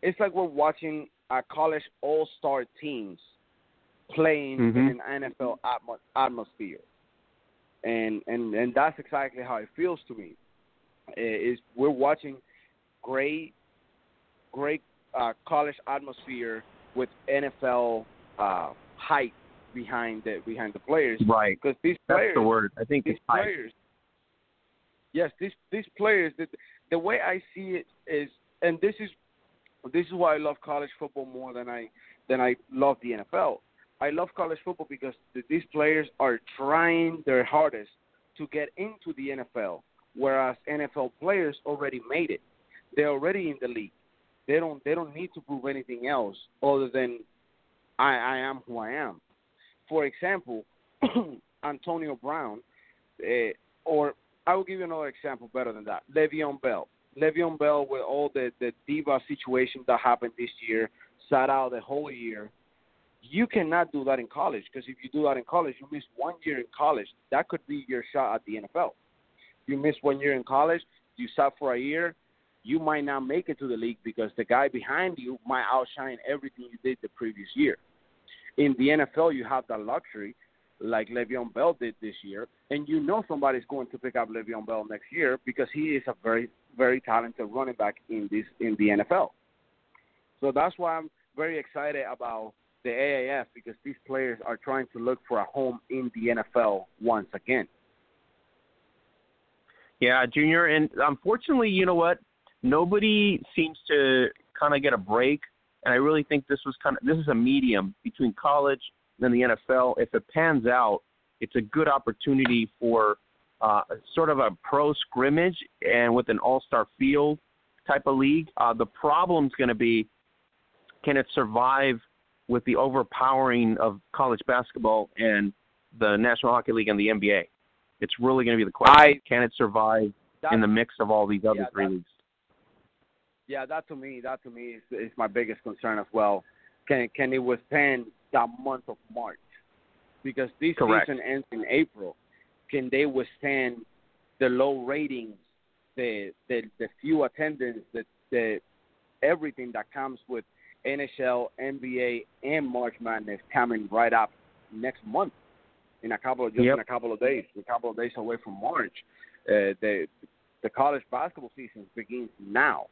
it's like we're watching a college all star teams playing Mhm. in an NFL atmo- atmosphere, and and and that's exactly how it feels to me. Is we're watching great, great uh, college atmosphere with NFL uh, hype behind the behind the players Right. because these That's players the word. I think these players. Yes, these these players. The, the way I see it is, and this is this is why I love college football more than I than I love the NFL. I love college football because th- these players are trying their hardest to get into the NFL, whereas NFL players already made it. They're already in the league. They don't they don't need to prove anything else other than I, I am who I am. For example, Antonio Brown, uh, or I will give you another example better than that. Le'Veon Bell. Le'Veon Bell, with all the the diva situation that happened this year, sat out the whole year. You cannot do that in college because if you do that in college, you miss one year in college. That could be your shot at the NFL. You miss one year in college, you sat for a year, you might not make it to the league because the guy behind you might outshine everything you did the previous year. In the NFL, you have that luxury, like Le'Veon Bell did this year, and you know somebody's going to pick up Le'Veon Bell next year because he is a very, very talented running back in this in the NFL. So that's why I'm very excited about the AAF because these players are trying to look for a home in the NFL once again. Yeah, Junior, and unfortunately, you know what? Nobody seems to kind of get a break, and I really think this was kind of this is a medium between college and the NFL. If it pans out, it's a good opportunity for uh, sort of a pro scrimmage and with an all-star field type of league. Uh, the problem's going to be can it survive with the overpowering of college basketball and the National Hockey League and the NBA? It's really going to be the question. I- can it survive in the mix of all these other yeah, three leagues? Yeah, that to me, that to me is, is my biggest concern as well. Can can it withstand that month of March? Because this Correct. season ends in April. Can they withstand the low ratings, the the, the few attendance, the the everything that comes with NHL, NBA, and March Madness coming right up next month in a couple of just Yep. in a couple of days, a couple of days away from March. Uh, the the college basketball season begins now.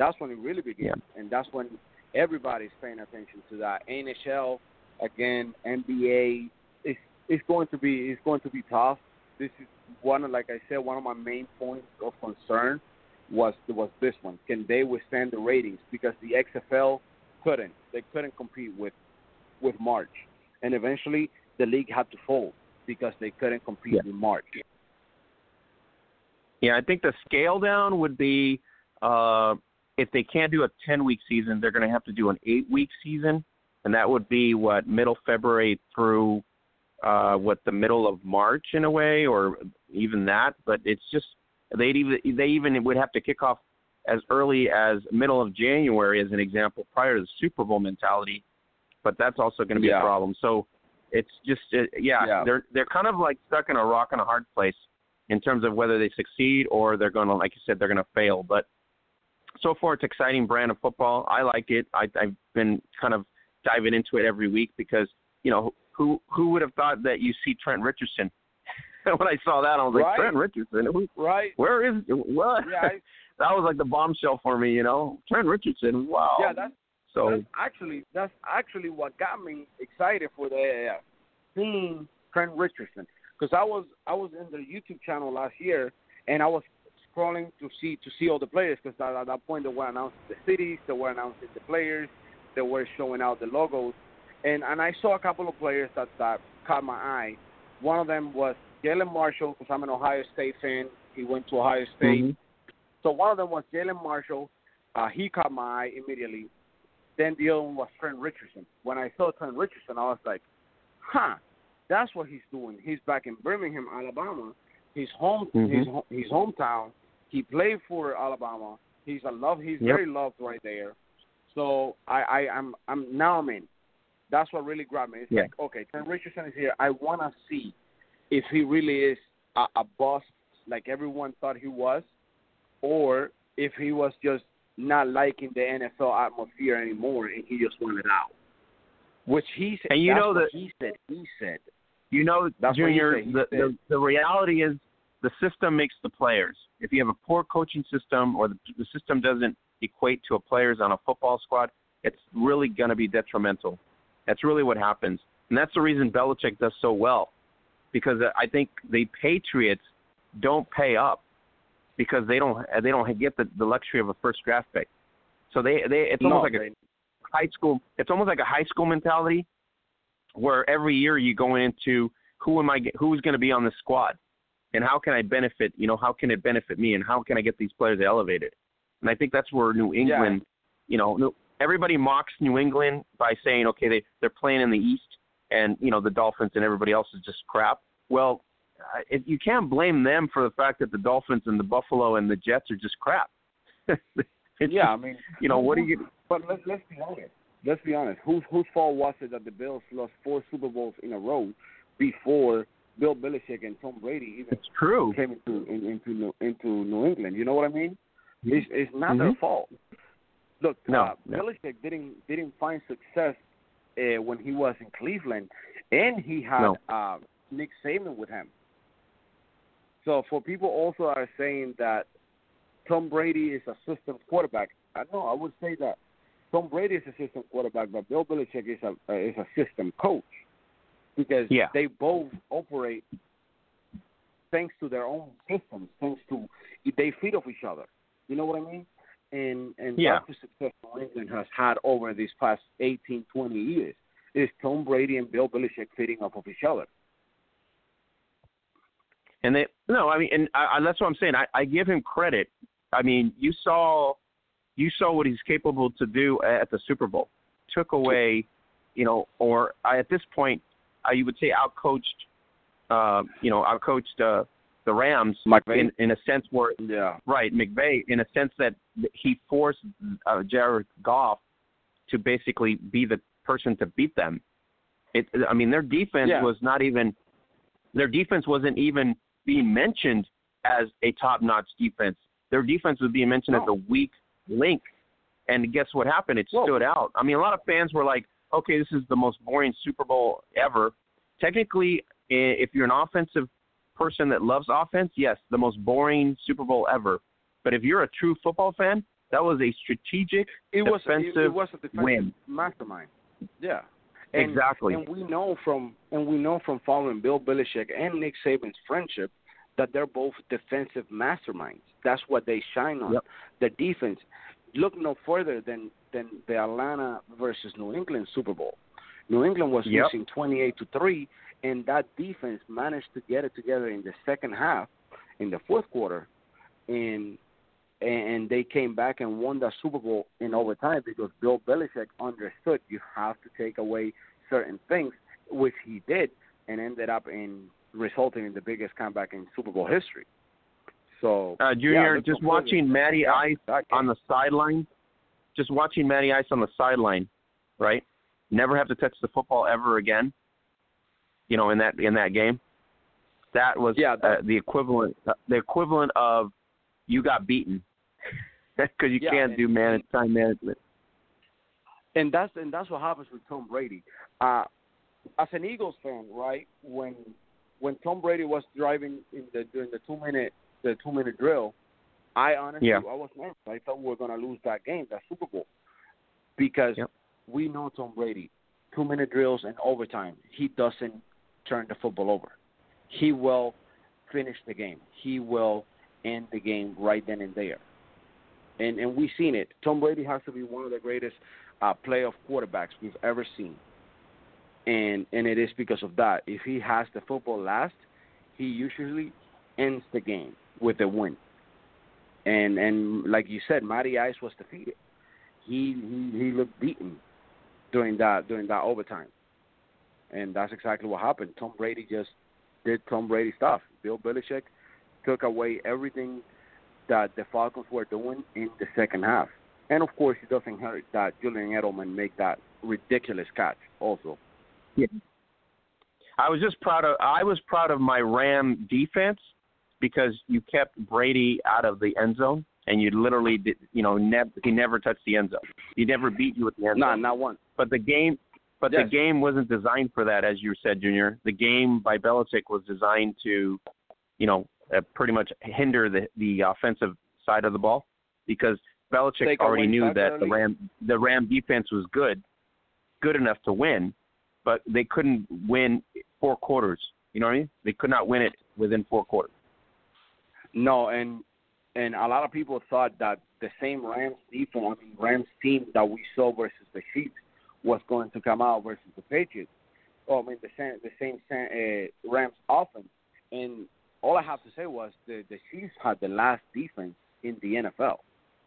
That's when it really begins, Yeah. and that's when everybody's paying attention to that. NHL, again, NBA. It's it's going to be it's going to be tough. This is one of, like I said, one of my main points of concern was was this one. Can they withstand the ratings? Because the XFL couldn't. They couldn't compete with with March, and eventually the league had to fold because they couldn't compete Yeah. with March. Yeah, I think the scale down would be uh, if they can't do a 10 week season, they're going to have to do an eight week season, and that would be what middle February through uh, what the middle of March in a way, or even that. But it's just they'd even they even would have to kick off as early as middle of January, as an example, prior to the Super Bowl mentality. But that's also going to be Yeah. a problem. So it's just uh, yeah, Yeah. they're they're kind of like stuck in a rock and a hard place in terms of whether they succeed or they're going to, like you said, they're going to fail. But so far, it's exciting brand of football. I like it. I, I've been kind of diving into it every week because you know who who would have thought that you see Trent Richardson? when I saw that, I was like, Right. Trent Richardson, who, Right? where is what? Yeah, I, that was like the bombshell for me. You know, Trent Richardson. Wow. yeah. That's so that's actually that's actually what got me excited for the AAF. Seeing Trent Richardson because I was I was in the YouTube channel last year and I was scrolling to see to see all the players because at, at that point they were announcing the cities, they were announcing the players, they were showing out the logos, and and I saw a couple of players that that caught my eye. One of them was Jalen Marshall because I'm an Ohio State fan. He went to Ohio State. mhm. So one of them was Jalen Marshall. Uh, he caught my eye immediately. Then the other one was Trent Richardson. When I saw Trent Richardson, I was like, huh, that's what he's doing. He's back in Birmingham, Alabama. His home, Mhm. his his hometown. He played for Alabama. He's a love. He's Yep. very loved right there. So I, I I'm I'm now I'm in. That's what really grabbed me. It's Yeah. like okay, Trent Richardson is here. I want to see if he really is a, a boss like everyone thought he was, or if he was just not liking the NFL atmosphere anymore and he just wanted out. Which he said. And you know that- he said. He said. You know, That's what he Junior, said. He the, said- the the reality is the system makes the players. If you have a poor coaching system or the, the system doesn't equate to a players on a football squad, it's really going to be detrimental. That's really what happens, and that's the reason Belichick does so well, because I think the Patriots don't pay up because they don't they don't get the, the luxury of a first draft pick. So they they it's almost No, like a they- high school it's almost like a high school mentality where every year you go into who am I who's going to be on the squad and how can I benefit you know how can it benefit me and how can I get these players elevated and I think that's where New England you know no- everybody mocks New England by saying okay they they're playing in the East and you know the Dolphins and everybody else is just crap well it, you can't blame them for the fact that the Dolphins and the Buffalo and the Jets are just crap it's yeah, I mean, you know what do you But let's let's be honest. Let's be honest. Whose whose fault was it that the Bills lost four Super Bowls in a row before Bill Belichick and Tom Brady even it's true came into in, into New, into New England? You know what I mean? It's it's not their Mhm. fault. Look, No, uh, no. Belichick didn't didn't find success uh, when he was in Cleveland, and he had No. uh, Nick Saban with him. So for people also are saying that Tom Brady is a system quarterback, I know I would say that Tom Brady is a system quarterback, but Bill Belichick is a uh, is a system coach because Yeah. they both operate thanks to their own systems, thanks to they feed off each other. You know what I mean? And and Yeah. that's the success New England has had over these past 18, 20 years is Tom Brady and Bill Belichick feeding off of each other. And they no, I mean, and I, I, that's what I'm saying. I, I give him credit. I mean, you saw you saw what he's capable to do at the Super Bowl. Took away, you know, or I, at this point, I you would say outcoached, uh, you know, outcoached uh, the Rams McVay. in in a sense where Yeah. right McVay in a sense that he forced uh, Jared Goff to basically be the person to beat them. It, I mean, their defense Yeah. was not even their defense wasn't even being mentioned as a top-notch defense. Their defense was being mentioned as a weak link. And guess what happened? It Whoa. stood out. I mean, a lot of fans were like, "Okay, this is the most boring Super Bowl ever." Technically, if you're an offensive person that loves offense, yes, the most boring Super Bowl ever. But if you're a true football fan, that was a strategic It was it, it defensive was a defensive win. mastermind. Yeah. And, Exactly. And we know from and we know from following Bill Belichick and Nick Saban's friendship that they're both defensive masterminds. That's what they shine on. Yep. The defense. Look no further than than the Atlanta versus New England Super Bowl. New England was Yep. losing twenty eight to three, and that defense managed to get it together in the second half, in the fourth quarter, and and they came back and won the Super Bowl in overtime because Bill Belichick understood you have to take away certain things, which he did, and ended up in resulting in the biggest comeback in Super Bowl history. So, Uh, Junior, look just watching Matty Ice on the sideline, just watching Matty Ice on the sideline, right? Never have to touch the football ever again. You know, in that in that game, that was Yeah, that- uh, the equivalent uh, the equivalent of you got beaten because you Yeah, can't and- do man time management. and that's and that's what happens with Tom Brady. Uh, as an Eagles fan, right when when Tom Brady was driving in the during the two minute the two minute drill, I honestly Yeah. I was nervous. I thought we were going to lose that game, that Super Bowl, because Yep. we know Tom Brady. Two minute drills and overtime, he doesn't turn the football over. He will finish the game. He will end the game right then and there. And and we've seen it. Tom Brady has to be one of the greatest uh, playoff quarterbacks we've ever seen. And and it is because of that. If he has the football last, he usually ends the game with a win. And and like you said, Matty Ice was defeated. He he, he looked beaten during that during that overtime. And that's exactly what happened. Tom Brady just did Tom Brady stuff. Bill Belichick took away everything that the Falcons were doing in the second half. And of course, it doesn't hurt that Julian Edelman made that ridiculous catch also. Yeah. I was just proud of I was proud of my Ram defense because you kept Brady out of the end zone and you literally did you know never he never touched the end zone. He never beat you at the end Nah, zone. No, not once. But the game but Yes. the game wasn't designed for that as you said Junior. The game by Belichick was designed to you know uh, pretty much hinder the the offensive side of the ball because Belichick Take already knew that the. Ram the Ram defense was good, good enough to win, but they couldn't win four quarters. You know what I mean? They could not win it within four quarters. No, and and a lot of people thought that the same Rams defense, I mean Rams team that we saw versus the Chiefs was going to come out versus the Patriots. Oh, I mean the same the same uh, Rams offense. And all I have to say was the the Chiefs had the last defense in the NFL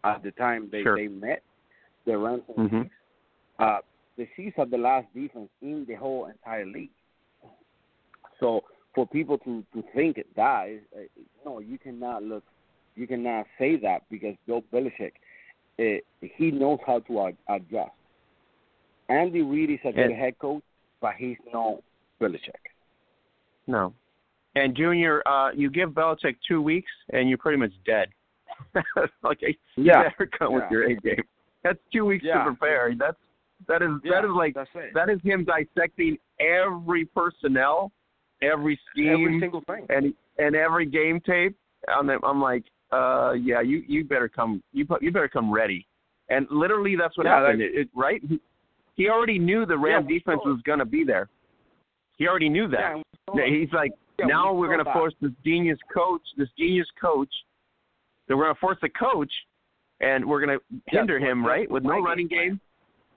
at the time they Sure. they met the Rams and Mhm. Chiefs. Uh, the Chiefs had the last defense in the whole entire league. So for people to to think that is uh, no, you cannot look, you cannot say that because Bill Belichick, uh, he knows how to ad- adjust. Andy Reid is a good And- head coach, but he's no Belichick. No. And Junior, uh, you give Belichick two weeks and you're pretty much dead. you Yeah. better come with your A game. That's two weeks Yeah. to prepare. That's that is that is like that is him dissecting every personnel, every scheme, Every single thing. and and every game tape. Them, I'm like, uh, yeah, you you better come, you you better come ready. And literally, that's what Yeah, happened. that- It, it, right? He, he already knew the Ram Yeah, defense was going to be there. He already knew that. Yeah, and we saw it. He's like, now we we're going to force this genius coach, this genius coach. So we're going to force the coach, and we're going to hinder him, right? With no running game,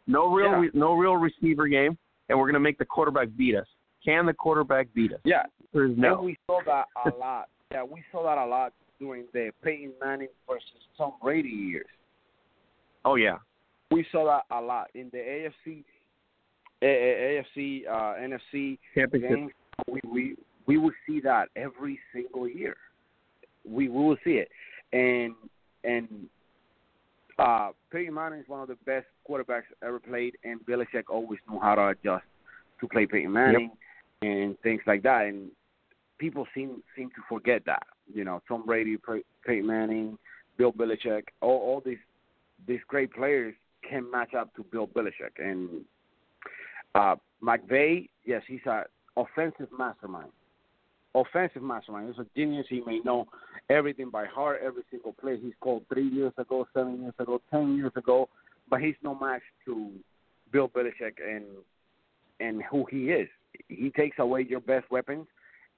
no real, no real receiver game, and we're going to make the quarterback beat us. Can the quarterback beat us? Yeah, The answer is no. And we saw that a lot. Yeah, we saw that a lot during the Peyton Manning versus Tom Brady years. Oh yeah. We saw that a lot in the AFC, AFC, uh, NFC games. We we we will see that every single year. We we will see it, and and uh, Peyton Manning is one of the best quarterbacks ever played, and Belichick always knew how to adjust to play Peyton Manning and things like that. And people seem seem to forget that. You know, Tom Brady, Pey- Peyton Manning, Bill Belichick, all all these these great players can match up to Bill Belichick. And uh, McVay, yes, he's a offensive mastermind. Offensive mastermind. He's a genius. He may know everything by heart, every single play he's called three years ago, seven years ago, ten years ago. But he's no match to Bill Belichick and and who he is. He takes away your best weapons,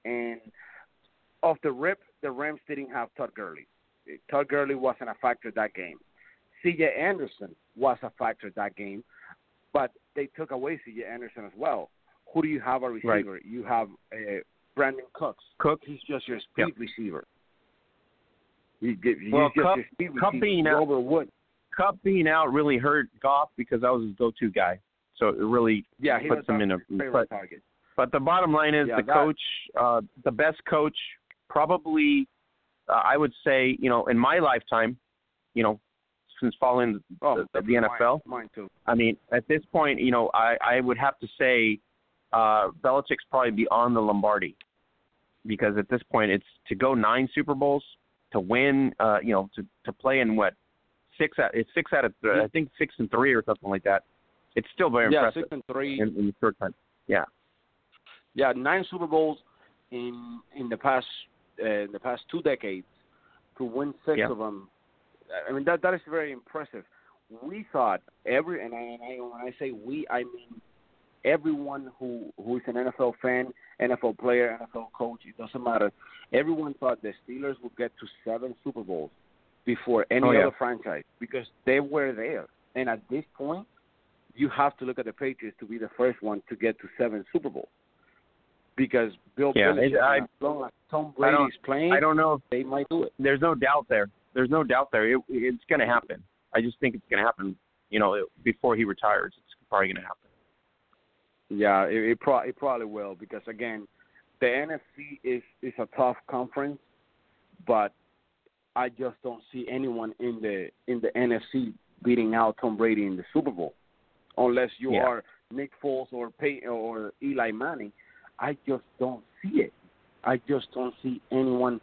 and off the rip, the Rams didn't have Todd Gurley. Todd Gurley wasn't a factor that game. C.J. Anderson was a factor that game, but they took away C.J. Anderson as well. Who do you have a receiver? Right. You have uh, Brandin Cooks. Cook. He's just your speed Yep. receiver. He, he's Well, just Kupp- Kupp being out- Robert Wood. Kupp being out really hurt Goff because I was his go-to guy. So it really Yeah, he puts him in a. favorite But, target. But the bottom line is Yeah, the that- coach, uh, the best coach, probably, uh, I would say, you know, in my lifetime, you know, since following Oh, the, the NFL, Mine, mine too. I mean, at this point, you know, I, I would have to say uh, Belichick's probably beyond the Lombardi because at this point, it's to go nine Super Bowls, to win, uh, you know, to to play in what six out, it's six out of th- I think six and three or something like that. It's still very Yeah, impressive six and three. in, in the short time. Yeah, yeah, nine Super Bowls in in the past uh, in the past two decades to win six Yeah. of them. I mean that that is very impressive. We thought every and I, and I when I say we, I mean everyone who who is an NFL fan, NFL player, NFL coach. It doesn't matter. Everyone thought the Steelers would get to seven Super Bowls before any Oh, yeah. other franchise because they were there. And at this point, you have to look at the Patriots to be the first one to get to seven Super Bowls because Bill Yeah, Belichick, it- I- long Tom I don't- playing, I don't know if they might do it. there's no doubt there. There's no doubt there. It, it's going to happen. I just think it's going to happen. You know, before he retires, it's probably going to happen. Yeah, it it, pro- it probably will because again, the NFC is is a tough conference, but I just don't see anyone in the in the NFC beating out Tom Brady in the Super Bowl, unless you Yeah. are Nick Foles or Pey- or Eli Manning. I just don't see it. I just don't see anyone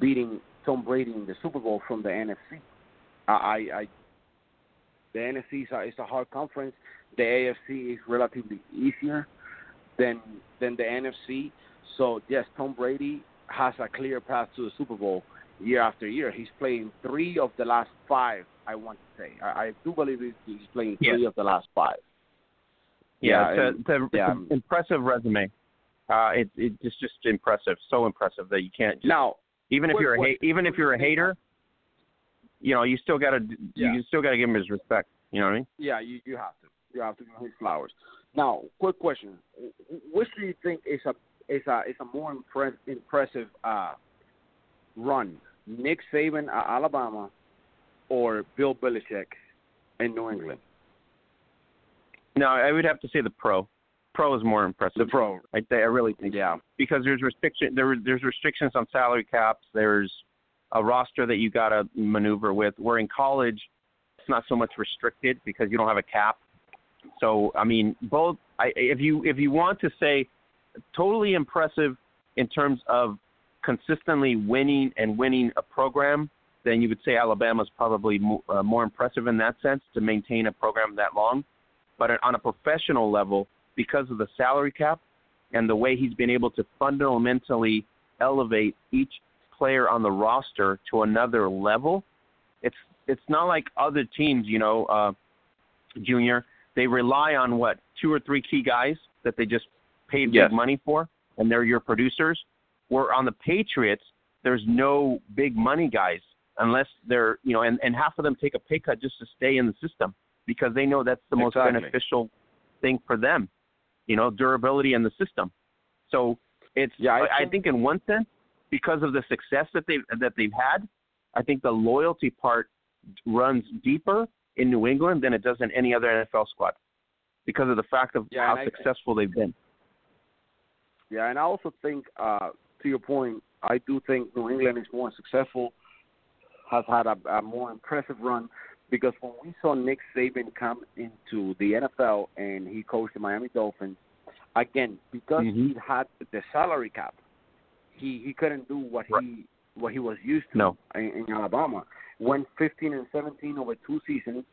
beating Tom Brady in the Super Bowl from the NFC. I, I, I the NFC is a, is a hard conference. The AFC is relatively easier than than the NFC. So yes, Tom Brady has a clear path to the Super Bowl year after year. He's playing three of the last five. I want to say. I, I do believe he's- playing three Yeah. of the last five. Yeah, Yeah, it's, a, it's, a, it's an impressive resume. Uh, it, it, it's just impressive, so impressive that you can't just, Now, even if quick you're a ha- even if you're a hater, you know, you still got to Yeah. you still got to give him his respect. You know what I mean? yeah, you you have to. You have to give him his flowers. Now, quick question: Which do you think is a is a is a more impress, impressive uh, run? Nick Saban at Alabama or Bill Belichick in New England? No, I would have to say the pro. Pro is more impressive. The pro. I, I really think Yeah. because there's restriction there there's restrictions on salary caps. There's a roster that you got to maneuver with. Where in college, it's not so much restricted because you don't have a cap. So I mean, both. I, if you if you want to say totally impressive in terms of consistently winning and winning a program, then you would say Alabama's probably mo- uh, more impressive in that sense to maintain a program that long. But on a professional level, because of the salary cap and the way he's been able to fundamentally elevate each player on the roster to another level, it's it's not like other teams, you know, uh, Junior. They rely on what two or three key guys that they just paid Yes. big money for, and they're your producers. Where on the Patriots, there's no big money guys unless they're you know, and and half of them take a pay cut just to stay in the system because they know that's the most beneficial thing for them, you know, durability in the system. So it's Yeah, I I, I think- think in one sense, because of the success that they that they've had, I think the loyalty part runs deeper in New England than it does in any other NFL squad because of the fact of Yeah, how and I- successful they've been. Yeah, and I also think, uh, to your point, I do think New England is more successful, has had a, a more impressive run, because when we saw Nick Saban come into the NFL and he coached the Miami Dolphins, again because Mhm. he had the salary cap, he he couldn't do what Right. he what he was used to No. in, in Alabama. Went 15 and 17 over two seasons,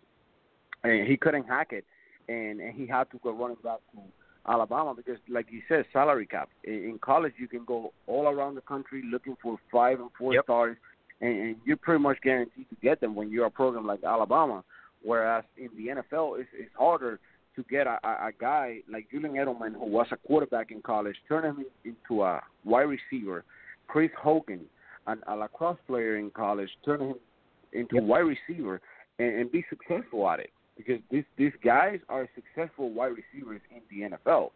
and he couldn't hack it, and, and he had to go running back to Alabama because, like you said, salary cap. In, in college, you can go all around the country looking for five and four Yep. stars, and, and you're pretty much guaranteed to get them when you're a program like Alabama. Whereas in the NFL, it's, it's harder to get a, a, a guy like Julian Edelman, who was a quarterback in college, turn him into a wide receiver. Chris Hogan, an, a lacrosse player in college, turn him into a wide receiver and, and be successful at it. Because these these guys are successful wide receivers in the NFL.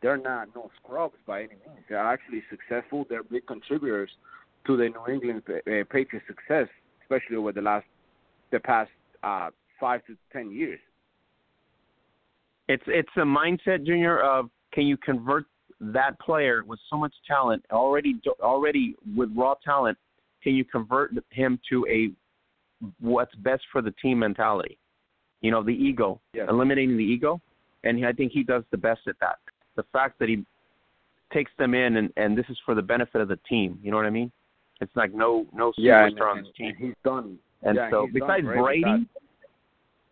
They're not no scrubs by any means. They're actually successful. They're big contributors to the New England uh, Patriots' success, especially over the last the past uh, five to ten years. It's it's a mindset, Junior, of can you convert that player with so much talent already already with raw talent? Can you convert him to a what's best for the team mentality? You know, the ego, Yes. eliminating the ego, and I think he does the best at that. The fact that he takes them in and and this is for the benefit of the team. You know what I mean? It's like no no Yeah, superstar and, on this team. he's done. And yeah, so besides great Brady,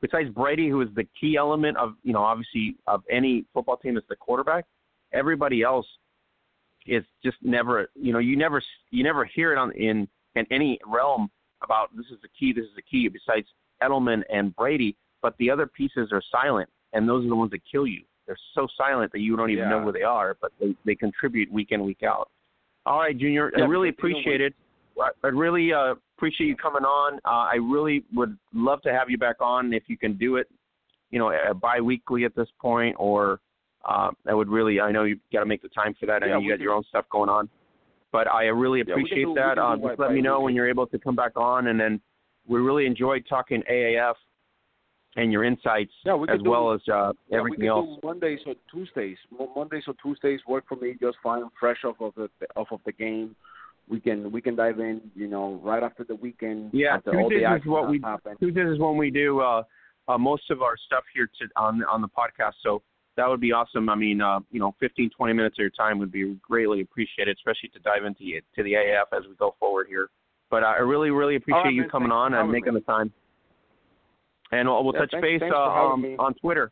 besides Brady, who is the key element of you know obviously of any football team is the quarterback. Everybody else is just never you know you never you never hear it on in in any realm about this is the key this is the key besides Edelman and Brady, but the other pieces are silent and those are the ones that kill you. They're so silent that you don't even know Yeah. where they are, but they they contribute week in week out. All right, Junior, I really because, you know, appreciate it. I I really uh, appreciate you coming on. Uh, I really would love to have you back on if you can do it, you know, uh, bi-weekly at this point, or uh, I would really. I know you got to make the time for that. I Yeah, know you got your own stuff going on, but I really Yeah, appreciate do- that. Uh, just let me know when you're able to come back on, and then we really enjoyed talking AAF and your insights Yeah, we as could do- well as uh, Yeah, everything we else. do Mondays or Tuesdays. Mondays or Tuesdays work for me just fine. Fresh off of the off of the game, we can we can dive in. You know, right after the weekend. Yeah, after all the Tuesdays is what we happened. Tuesdays is when we do uh, uh, most of our stuff here to, on on the podcast. So that would be awesome. I mean, uh, you know, 15, 20 minutes of your time would be greatly appreciated, especially to dive into to the AF as we go forward here. But uh, I really, really appreciate right, you man. coming on and making me. the time. And we'll, we'll Yeah, touch thanks- base thanks uh, um, on Twitter.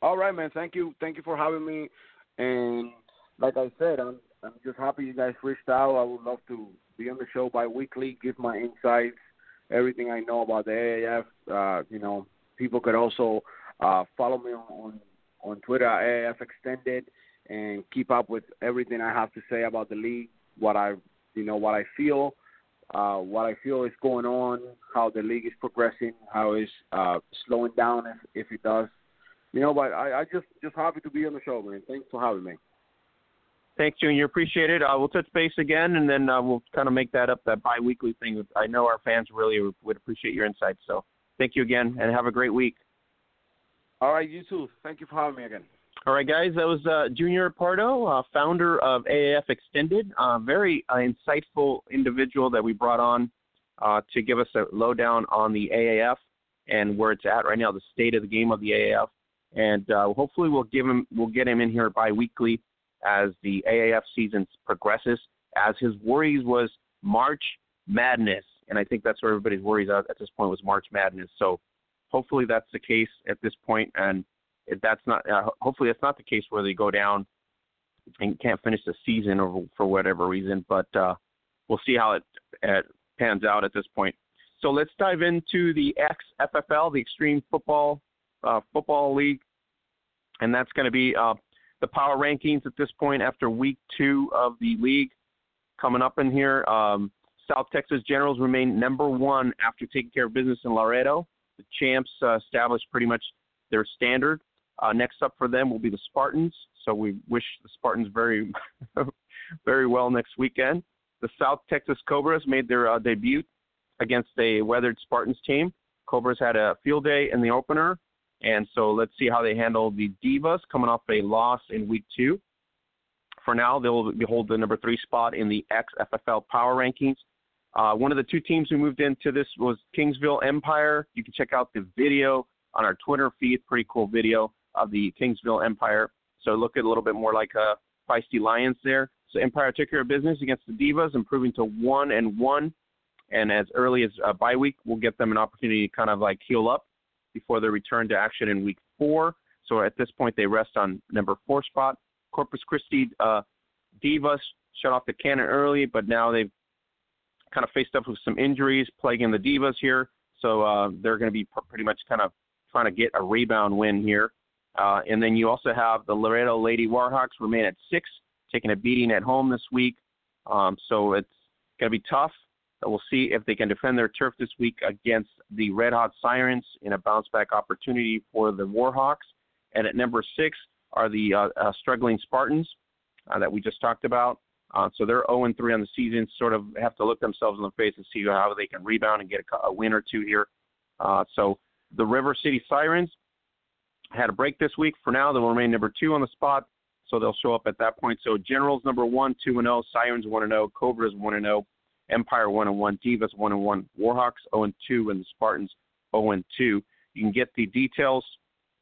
All right, man. Thank you. Thank you for having me. And like I said, I'm I'm just happy you guys reached out. I would love to be on the show bi-weekly, give my insights, everything I know about the AAF. Uh, you know, people could also uh, follow me on, on Twitter, AAF Extended, and keep up with everything I have to say about the league, what I you know what I feel, uh, what I feel is going on, how the league is progressing, how it's uh, slowing down if if it does. You know, but I, I just just happy to be on the show, man. Thanks for having me. Thanks, Junior. Appreciate it. Uh, we'll touch base again, and then uh, we'll kind of make that up, that bi-weekly thing. I know our fans really would appreciate your insights. So thank you again, and have a great week. All right, you too. Thank you for having me again. All right, guys, that was uh, Junior Pardo, uh, founder of AAF Extended. Uh, very insightful individual that we brought on uh, to give us a lowdown on the AAF and where it's at right now, the state of the game of the AAF. And uh, hopefully, we'll give him, we'll get him in here bi-weekly as the AAF season progresses. As his worries was March Madness, and I think that's where everybody's worries at, at this point was March Madness. So hopefully, that's the case at this point, and that's not uh, hopefully that's not the case where they go down and can't finish the season or for whatever reason but uh we'll see how it, it pans out at this point. So let's dive into the xffl the extreme football uh football league and that's going to be uh the power rankings at this point after week two of the league coming up in here. Um south texas generals remain number one after taking care of business in laredo. The champs uh, established pretty much their standard uh, next up for them will be the Spartans. So we wish the Spartans very, very well next weekend. The South Texas Cobras made their uh, debut against a weathered Spartans team. Cobras had a field day in the opener, and so let's see how they handle the Divas coming off a loss in week two. For now, they'll hold the number three spot in the XFFL Power Rankings. Uh, one of the two teams who moved into this was Kingsville Empire. You can check out the video on our Twitter feed. Pretty cool video of the Kingsville Empire. So look at a little bit more like a feisty Lions there. So Empire took care of business against the Divas, improving to one and one. And as early as uh, bye week, we'll get them an opportunity to kind of like heal up before they return to action in week four. So at this point, they rest on number four spot. Corpus Christi uh, Divas shut off the cannon early, but now they've kind of faced up with some injuries plaguing the Divas here. So uh, they're going to be pretty much kind of trying to get a rebound win here. Uh, and then you also have the Laredo Lady Warhawks remain at six, taking a beating at home this week. Um, so it's going to be tough. We'll see if they can defend their turf this week against the Red Hot Sirens in a bounce back opportunity for the Warhawks. And at number six are the uh, uh, struggling Spartans uh, that we just talked about. Uh, so they're 0 3 on the season. Sort of have to look themselves in the face and see how they can rebound and get a, a win or two here. Uh, so the River City Sirens had a break this week. For now, they'll remain number two on the spot, so they'll show up at that point. So Generals number one, two and zero, oh. Sirens one and zero, oh. Cobras one and zero, oh. Empire one and one, Divas one and one, Warhawks 0 and two, and the Spartans 0 and two. You can get the details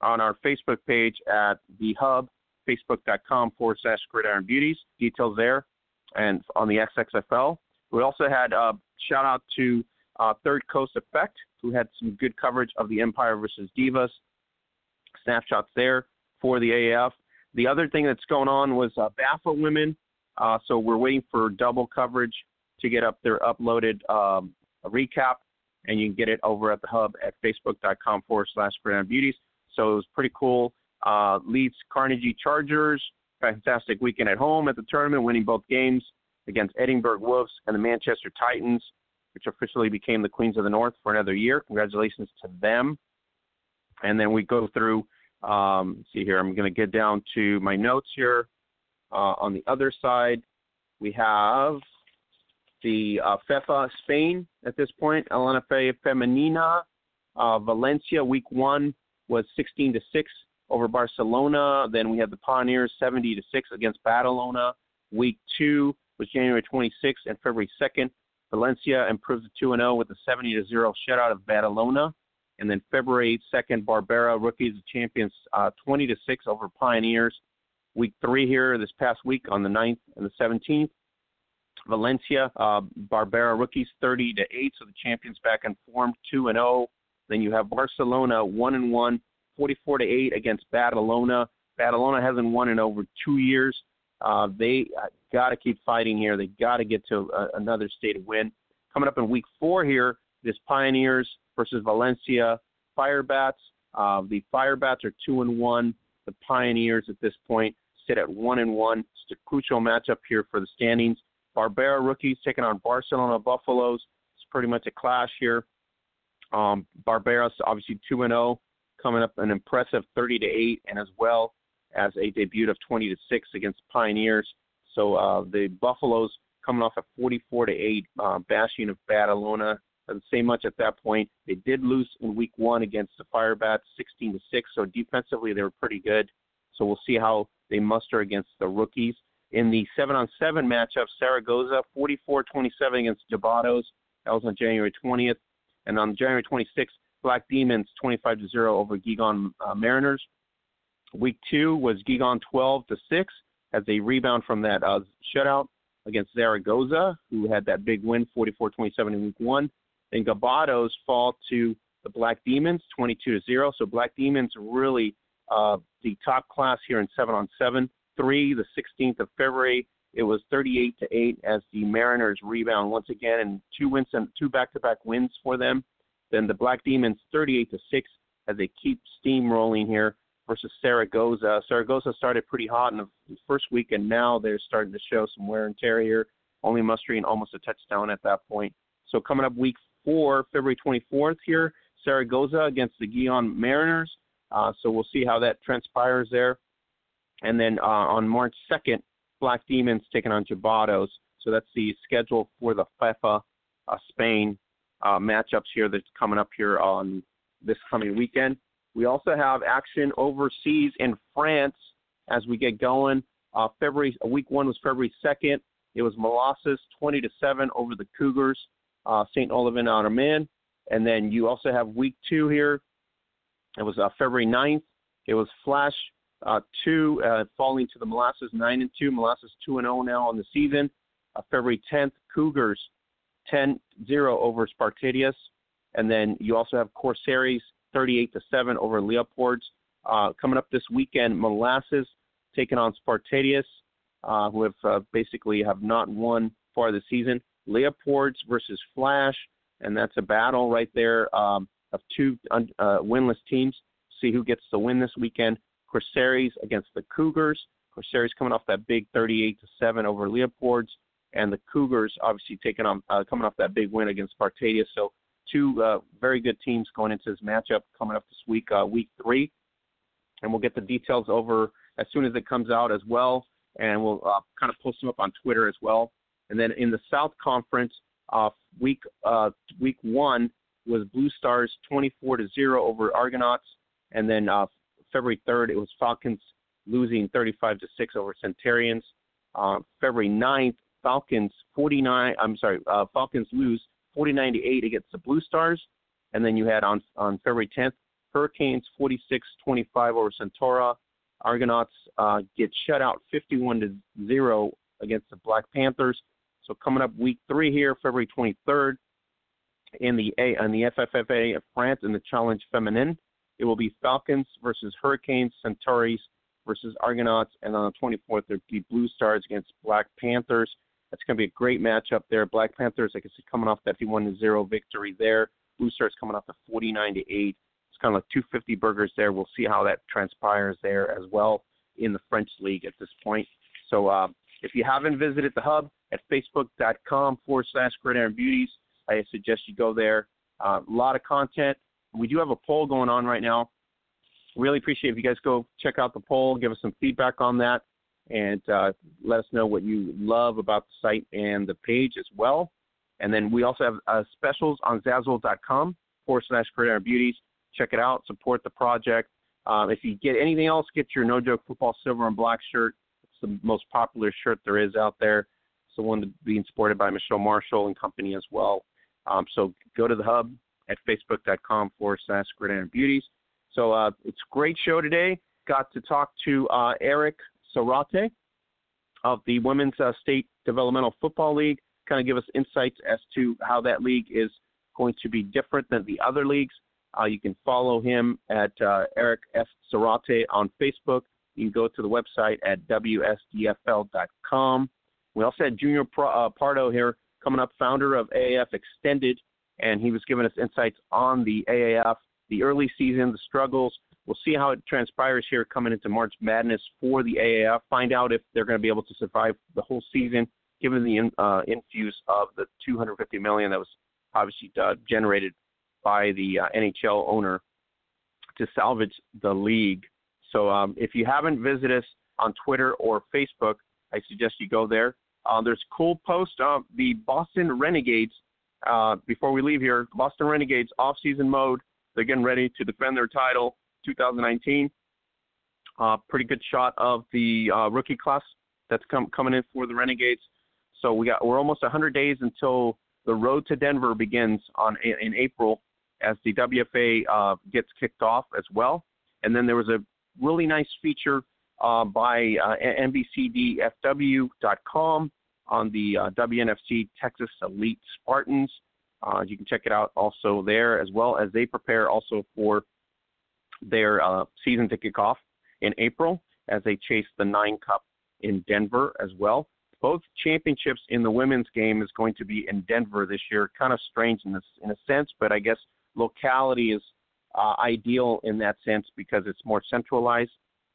on our Facebook page at the Hub, facebook.com forward slash Gridiron Beauties. Details there, and on the XFFL. We also had a uh, shout out to uh, Third Coast Effect, who had some good coverage of the Empire versus Divas snapshots there for the AAF. The other thing that's going on was uh, BAFA women. Uh, so we're waiting for double coverage to get up their uploaded um, recap, and you can get it over at the hub at facebook.com forward slash Brown Beauties. So it was pretty cool. Uh, Leeds Carnegie Chargers, fantastic weekend at home at the tournament, winning both games against Edinburgh Wolves and the Manchester Titans, which officially became the Queens of the North for another year. Congratulations to them. And then we go through um, see here, I'm going to get down to my notes here. Uh, on the other side, we have the uh, FEFA Spain at this point, LNFA Femenina. Uh, Valencia week one was 16 to 6 over Barcelona. Then we had the Pioneers 70 to 6 against Badalona. Week two was January 26th and February 2nd. Valencia improved to 2 0 with a 70 to 0 shutout of Badalona. And then February 2nd, Barbera rookies champions uh, 20 to 6 over Pioneers. Week three here this past week on the 9th and the 17th. Valencia, uh, Barbera rookies 30 to 8, so the champions back in form 2 and 0. Then you have Barcelona 1 and 1, 44 to 8 against Badalona. Badalona hasn't won in over two years. Uh, they uh, got to keep fighting here. They got to get to uh, another state of win. Coming up in week four here, this Pioneers versus Valencia Firebats. Uh, the Firebats are two and one. The Pioneers at this point sit at one and one. It's a crucial matchup here for the standings. Barbera rookies taking on Barcelona Buffaloes. It's pretty much a clash here. Um, Barbera's obviously two and zero, oh, coming up an impressive 30 to eight, and as well as a debut of 20 to six against Pioneers. So uh, the Buffaloes coming off a 44 to eight uh, bashing of Badalona doesn't say much at that point. They did lose in week one against the Firebats, 16 to six. So defensively, they were pretty good. So we'll see how they muster against the rookies. In the seven-on-seven matchup, Saragossa 44-27 against Jabatos. That was on January 20th, and on January 26th, Black Demons 25 to zero over Gigon uh, Mariners. Week two was Gigon 12 to six as they rebound from that uh, shutout against Zaragoza, who had that big win 44-27 in week one. Then Jabatos fall to the Black Demons, 22 to zero. So Black Demons really uh, the top class here in seven on seven. Three, the 16th of February, it was 38 to eight as the Mariners rebound once again, and two wins and two back-to-back wins for them. Then the Black Demons 38 to six as they keep steamrolling here versus Saragossa. Saragossa started pretty hot in the first week, and now they're starting to show some wear and tear here, only mustering almost a touchdown at that point. So coming up week for February 24th here, Saragossa against the Guion Mariners. Uh, so we'll see how that transpires there. And then uh, on March 2nd, Black Demons taking on Jabatos. So that's the schedule for the FEFA uh, Spain uh, matchups here that's coming up here on this coming weekend. We also have action overseas in France as we get going. Uh, February week one was February 2nd. It was Molosses 20 to seven over the Cougars, uh, St. Olivan on man. And then you also have week two here. It was uh, February 9th. It was Flash uh, two uh, falling to the Molosses nine and two. Molosses two and zero oh now on the season. Uh, February 10th, Cougars 10-0 over Spartadius, and then you also have Corsaires 38 to seven over Leopards. Uh, coming up this weekend, Molosses taking on Spartadius, who have basically have not won for the season. Leopold's versus Flash, and that's a battle right there um, of two uh, winless teams. See who gets the win this weekend. Corsaires against the Cougars. Corsaires coming off that big 38 to seven over Leopold's, and the Cougars obviously taking on uh, coming off that big win against Spartadius. So two uh, very good teams going into this matchup coming up this week, uh, week three, and we'll get the details over as soon as it comes out as well, and we'll uh, kind of post them up on Twitter as well. And then in the South Conference, uh, week uh, week one was Blue Stars 24 to zero over Argonauts, and then uh, February 3rd it was Falcons losing 35 to six over Centurions. Uh, February 9th, Falcons 49. I'm sorry, uh, Falcons lose 49 to 8 against the Blue Stars, and then you had on on February 10th, Hurricanes 46-25 over Centaura. Argonauts uh, get shut out 51 to zero against the Black Panthers. So coming up week three here, February 23rd, in the A in the FFFA of France in the Challenge Feminine, it will be Falcons versus Hurricanes, Centaurs versus Argonauts, and on the 24th there'll be Blue Stars against Black Panthers. That's going to be a great matchup there. Black Panthers, like I said, coming off that 51 0 victory there. Blue Stars coming off the 49 to 8. It's kind of like 250 burgers there. We'll see how that transpires there as well in the French league at this point. So uh, if you haven't visited the hub at facebook.com forward slash gridiron beauties, I suggest you go there. Uh, a lot of content. We do have a poll going on right now. Really appreciate if you guys go check out the poll, give us some feedback on that and uh, let us know what you love about the site and the page as well. And then we also have uh, specials on Zazzle.com forward slash Gridiron Beauties. Check it out. Support the project. Um, if you get anything else, get your No Joke Football Silver and Black shirt. It's the most popular shirt there is out there. The one being supported by Michelle Marshall and company as well. Um, so go to the hub at facebook.com forward slash Gridiron Beauties. So uh, it's a great show today. Got to talk to uh, Eric Zarate of the Women's uh, State Developmental Football League, kind of give us insights as to how that league is going to be different than the other leagues. Uh, you can follow him at uh, Eric F. Zarate on Facebook. You can go to the website at WSDFL.com. We also had Junior uh, Pardo here coming up, founder of AAF Extended, and he was giving us insights on the AAF, the early season, the struggles, We'll see how it transpires here coming into March Madness for the AAF. Find out if they're going to be able to survive the whole season, given the uh, infuse of the 250 million that was obviously uh, generated by the uh, NHL owner to salvage the league. So um, if you haven't visited us on Twitter or Facebook, I suggest you go there. Uh, there's cool post of the Boston Renegades. Uh, before we leave here, Boston Renegades off-season mode. They're getting ready to defend their title 2019. Uh, pretty good shot of the uh, rookie class that's com- coming in for the Renegades. So we got we're almost 100 days until the road to Denver begins on in April as the WFA uh, gets kicked off as well. And then there was a really nice feature uh, by uh, NBCDFW.com on the uh, WNFC Texas Elite Spartans. Uh, you can check it out also there as well as they prepare also for their uh, season to kick off in April as they chase the Nine Cup in Denver as well. Both championships in the women's game is going to be in Denver this year. Kind of strange in this in a sense, but I guess locality is uh, ideal in that sense because it's more centralized.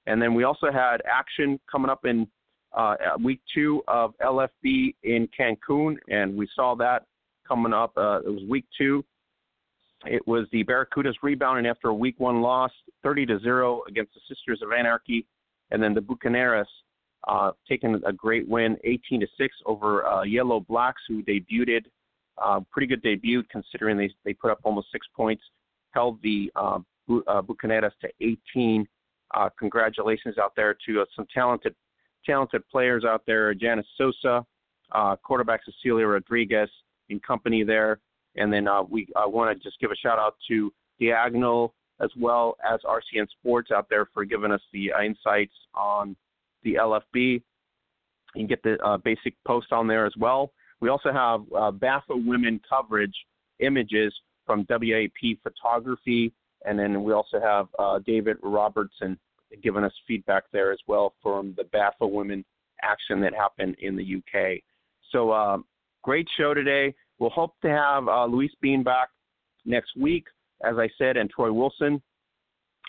And then we also had action coming up in uh, week two of LFB in Cancun, and we saw that coming up. Uh, it was week two it was the Barracudas rebounding after a week one loss, 30 to zero against the Sisters of Anarchy, and then the Bucaneras uh, taking a great win, 18 to six over uh, Yellow Blacks, who debuted Uh, pretty good debut considering they they put up almost six points, held the uh, Bu- uh, Bucaneras to 18. Uh, congratulations out there to uh, some talented talented players out there. Janice Sosa, uh, quarterback Cecilia Rodriguez in company there, and then uh, we I want to just give a shout out to Diagonal as well as RCN Sports out there for giving us the insights on the LFB. You can get the uh, basic post on there as well. We also have uh, women coverage images from WAP Photography, and then we also have uh, David Robertson giving us feedback there as well from the BAFA women action that happened in the UK. So, uh, great show today. We'll hope to have uh, Louise Bean back next week, as I said, and Troy Wilson.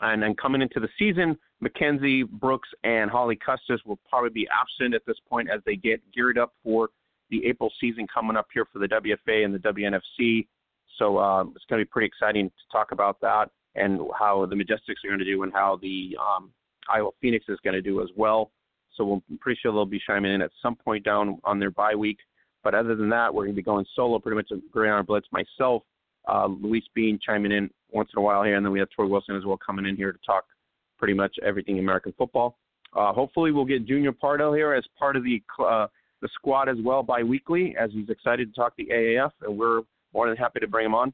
And then coming into the season, Mackenzie Brooks and Holly Custis will probably be absent at this point as they get geared up for the April season coming up here for the WFA and the WNFC. So um, it's going to be pretty exciting to talk about that and how the Majestics are going to do and how the um, Iowa Phoenix is going to do as well. So we'll, I'm pretty sure they'll be chiming in at some point down on their bye week. But other than that, we're going to be going solo pretty much at Gridiron Blitz. Myself, uh, Louise Bean chiming in once in a while here, and then we have Troy Wilson as well coming in here to talk pretty much everything American football. Uh, hopefully, we'll get Junior Pardo here as part of the uh, the squad as well bi-weekly, as he's excited to talk the AAF, and we're more than happy to bring him on.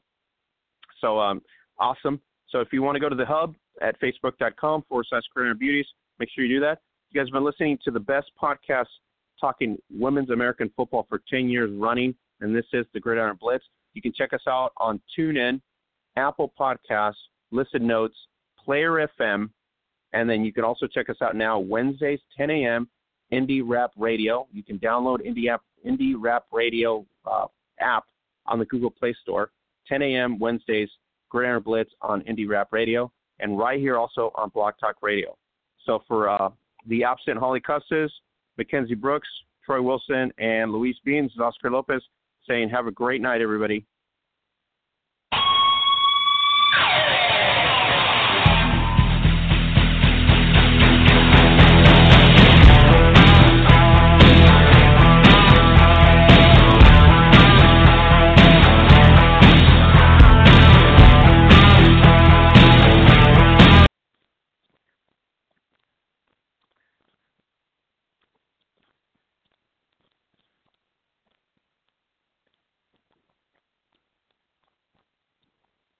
So um, awesome. So if you want to go to the hub at facebook.com forward slash career beauties, make sure you do that. You guys have been listening to the best podcast talking women's American football for 10 years running, and this is the Gridiron Blitz. You can check us out on TuneIn, Apple Podcasts, Listen Notes, Player FM, and then you can also check us out now Wednesdays 10 a.m. Indie Rap Radio. You can download Indie App Indie Rap Radio uh, app on the Google Play Store. 10 a.m. Wednesdays, Gridiron Blitz on Indie Rap Radio, and right here also on Blog Talk Radio. So for uh, the absent Holly Custis, Mackenzie Brooks, Troy Wilson, and Louise Beans, Oscar Lopez saying have a great night, everybody.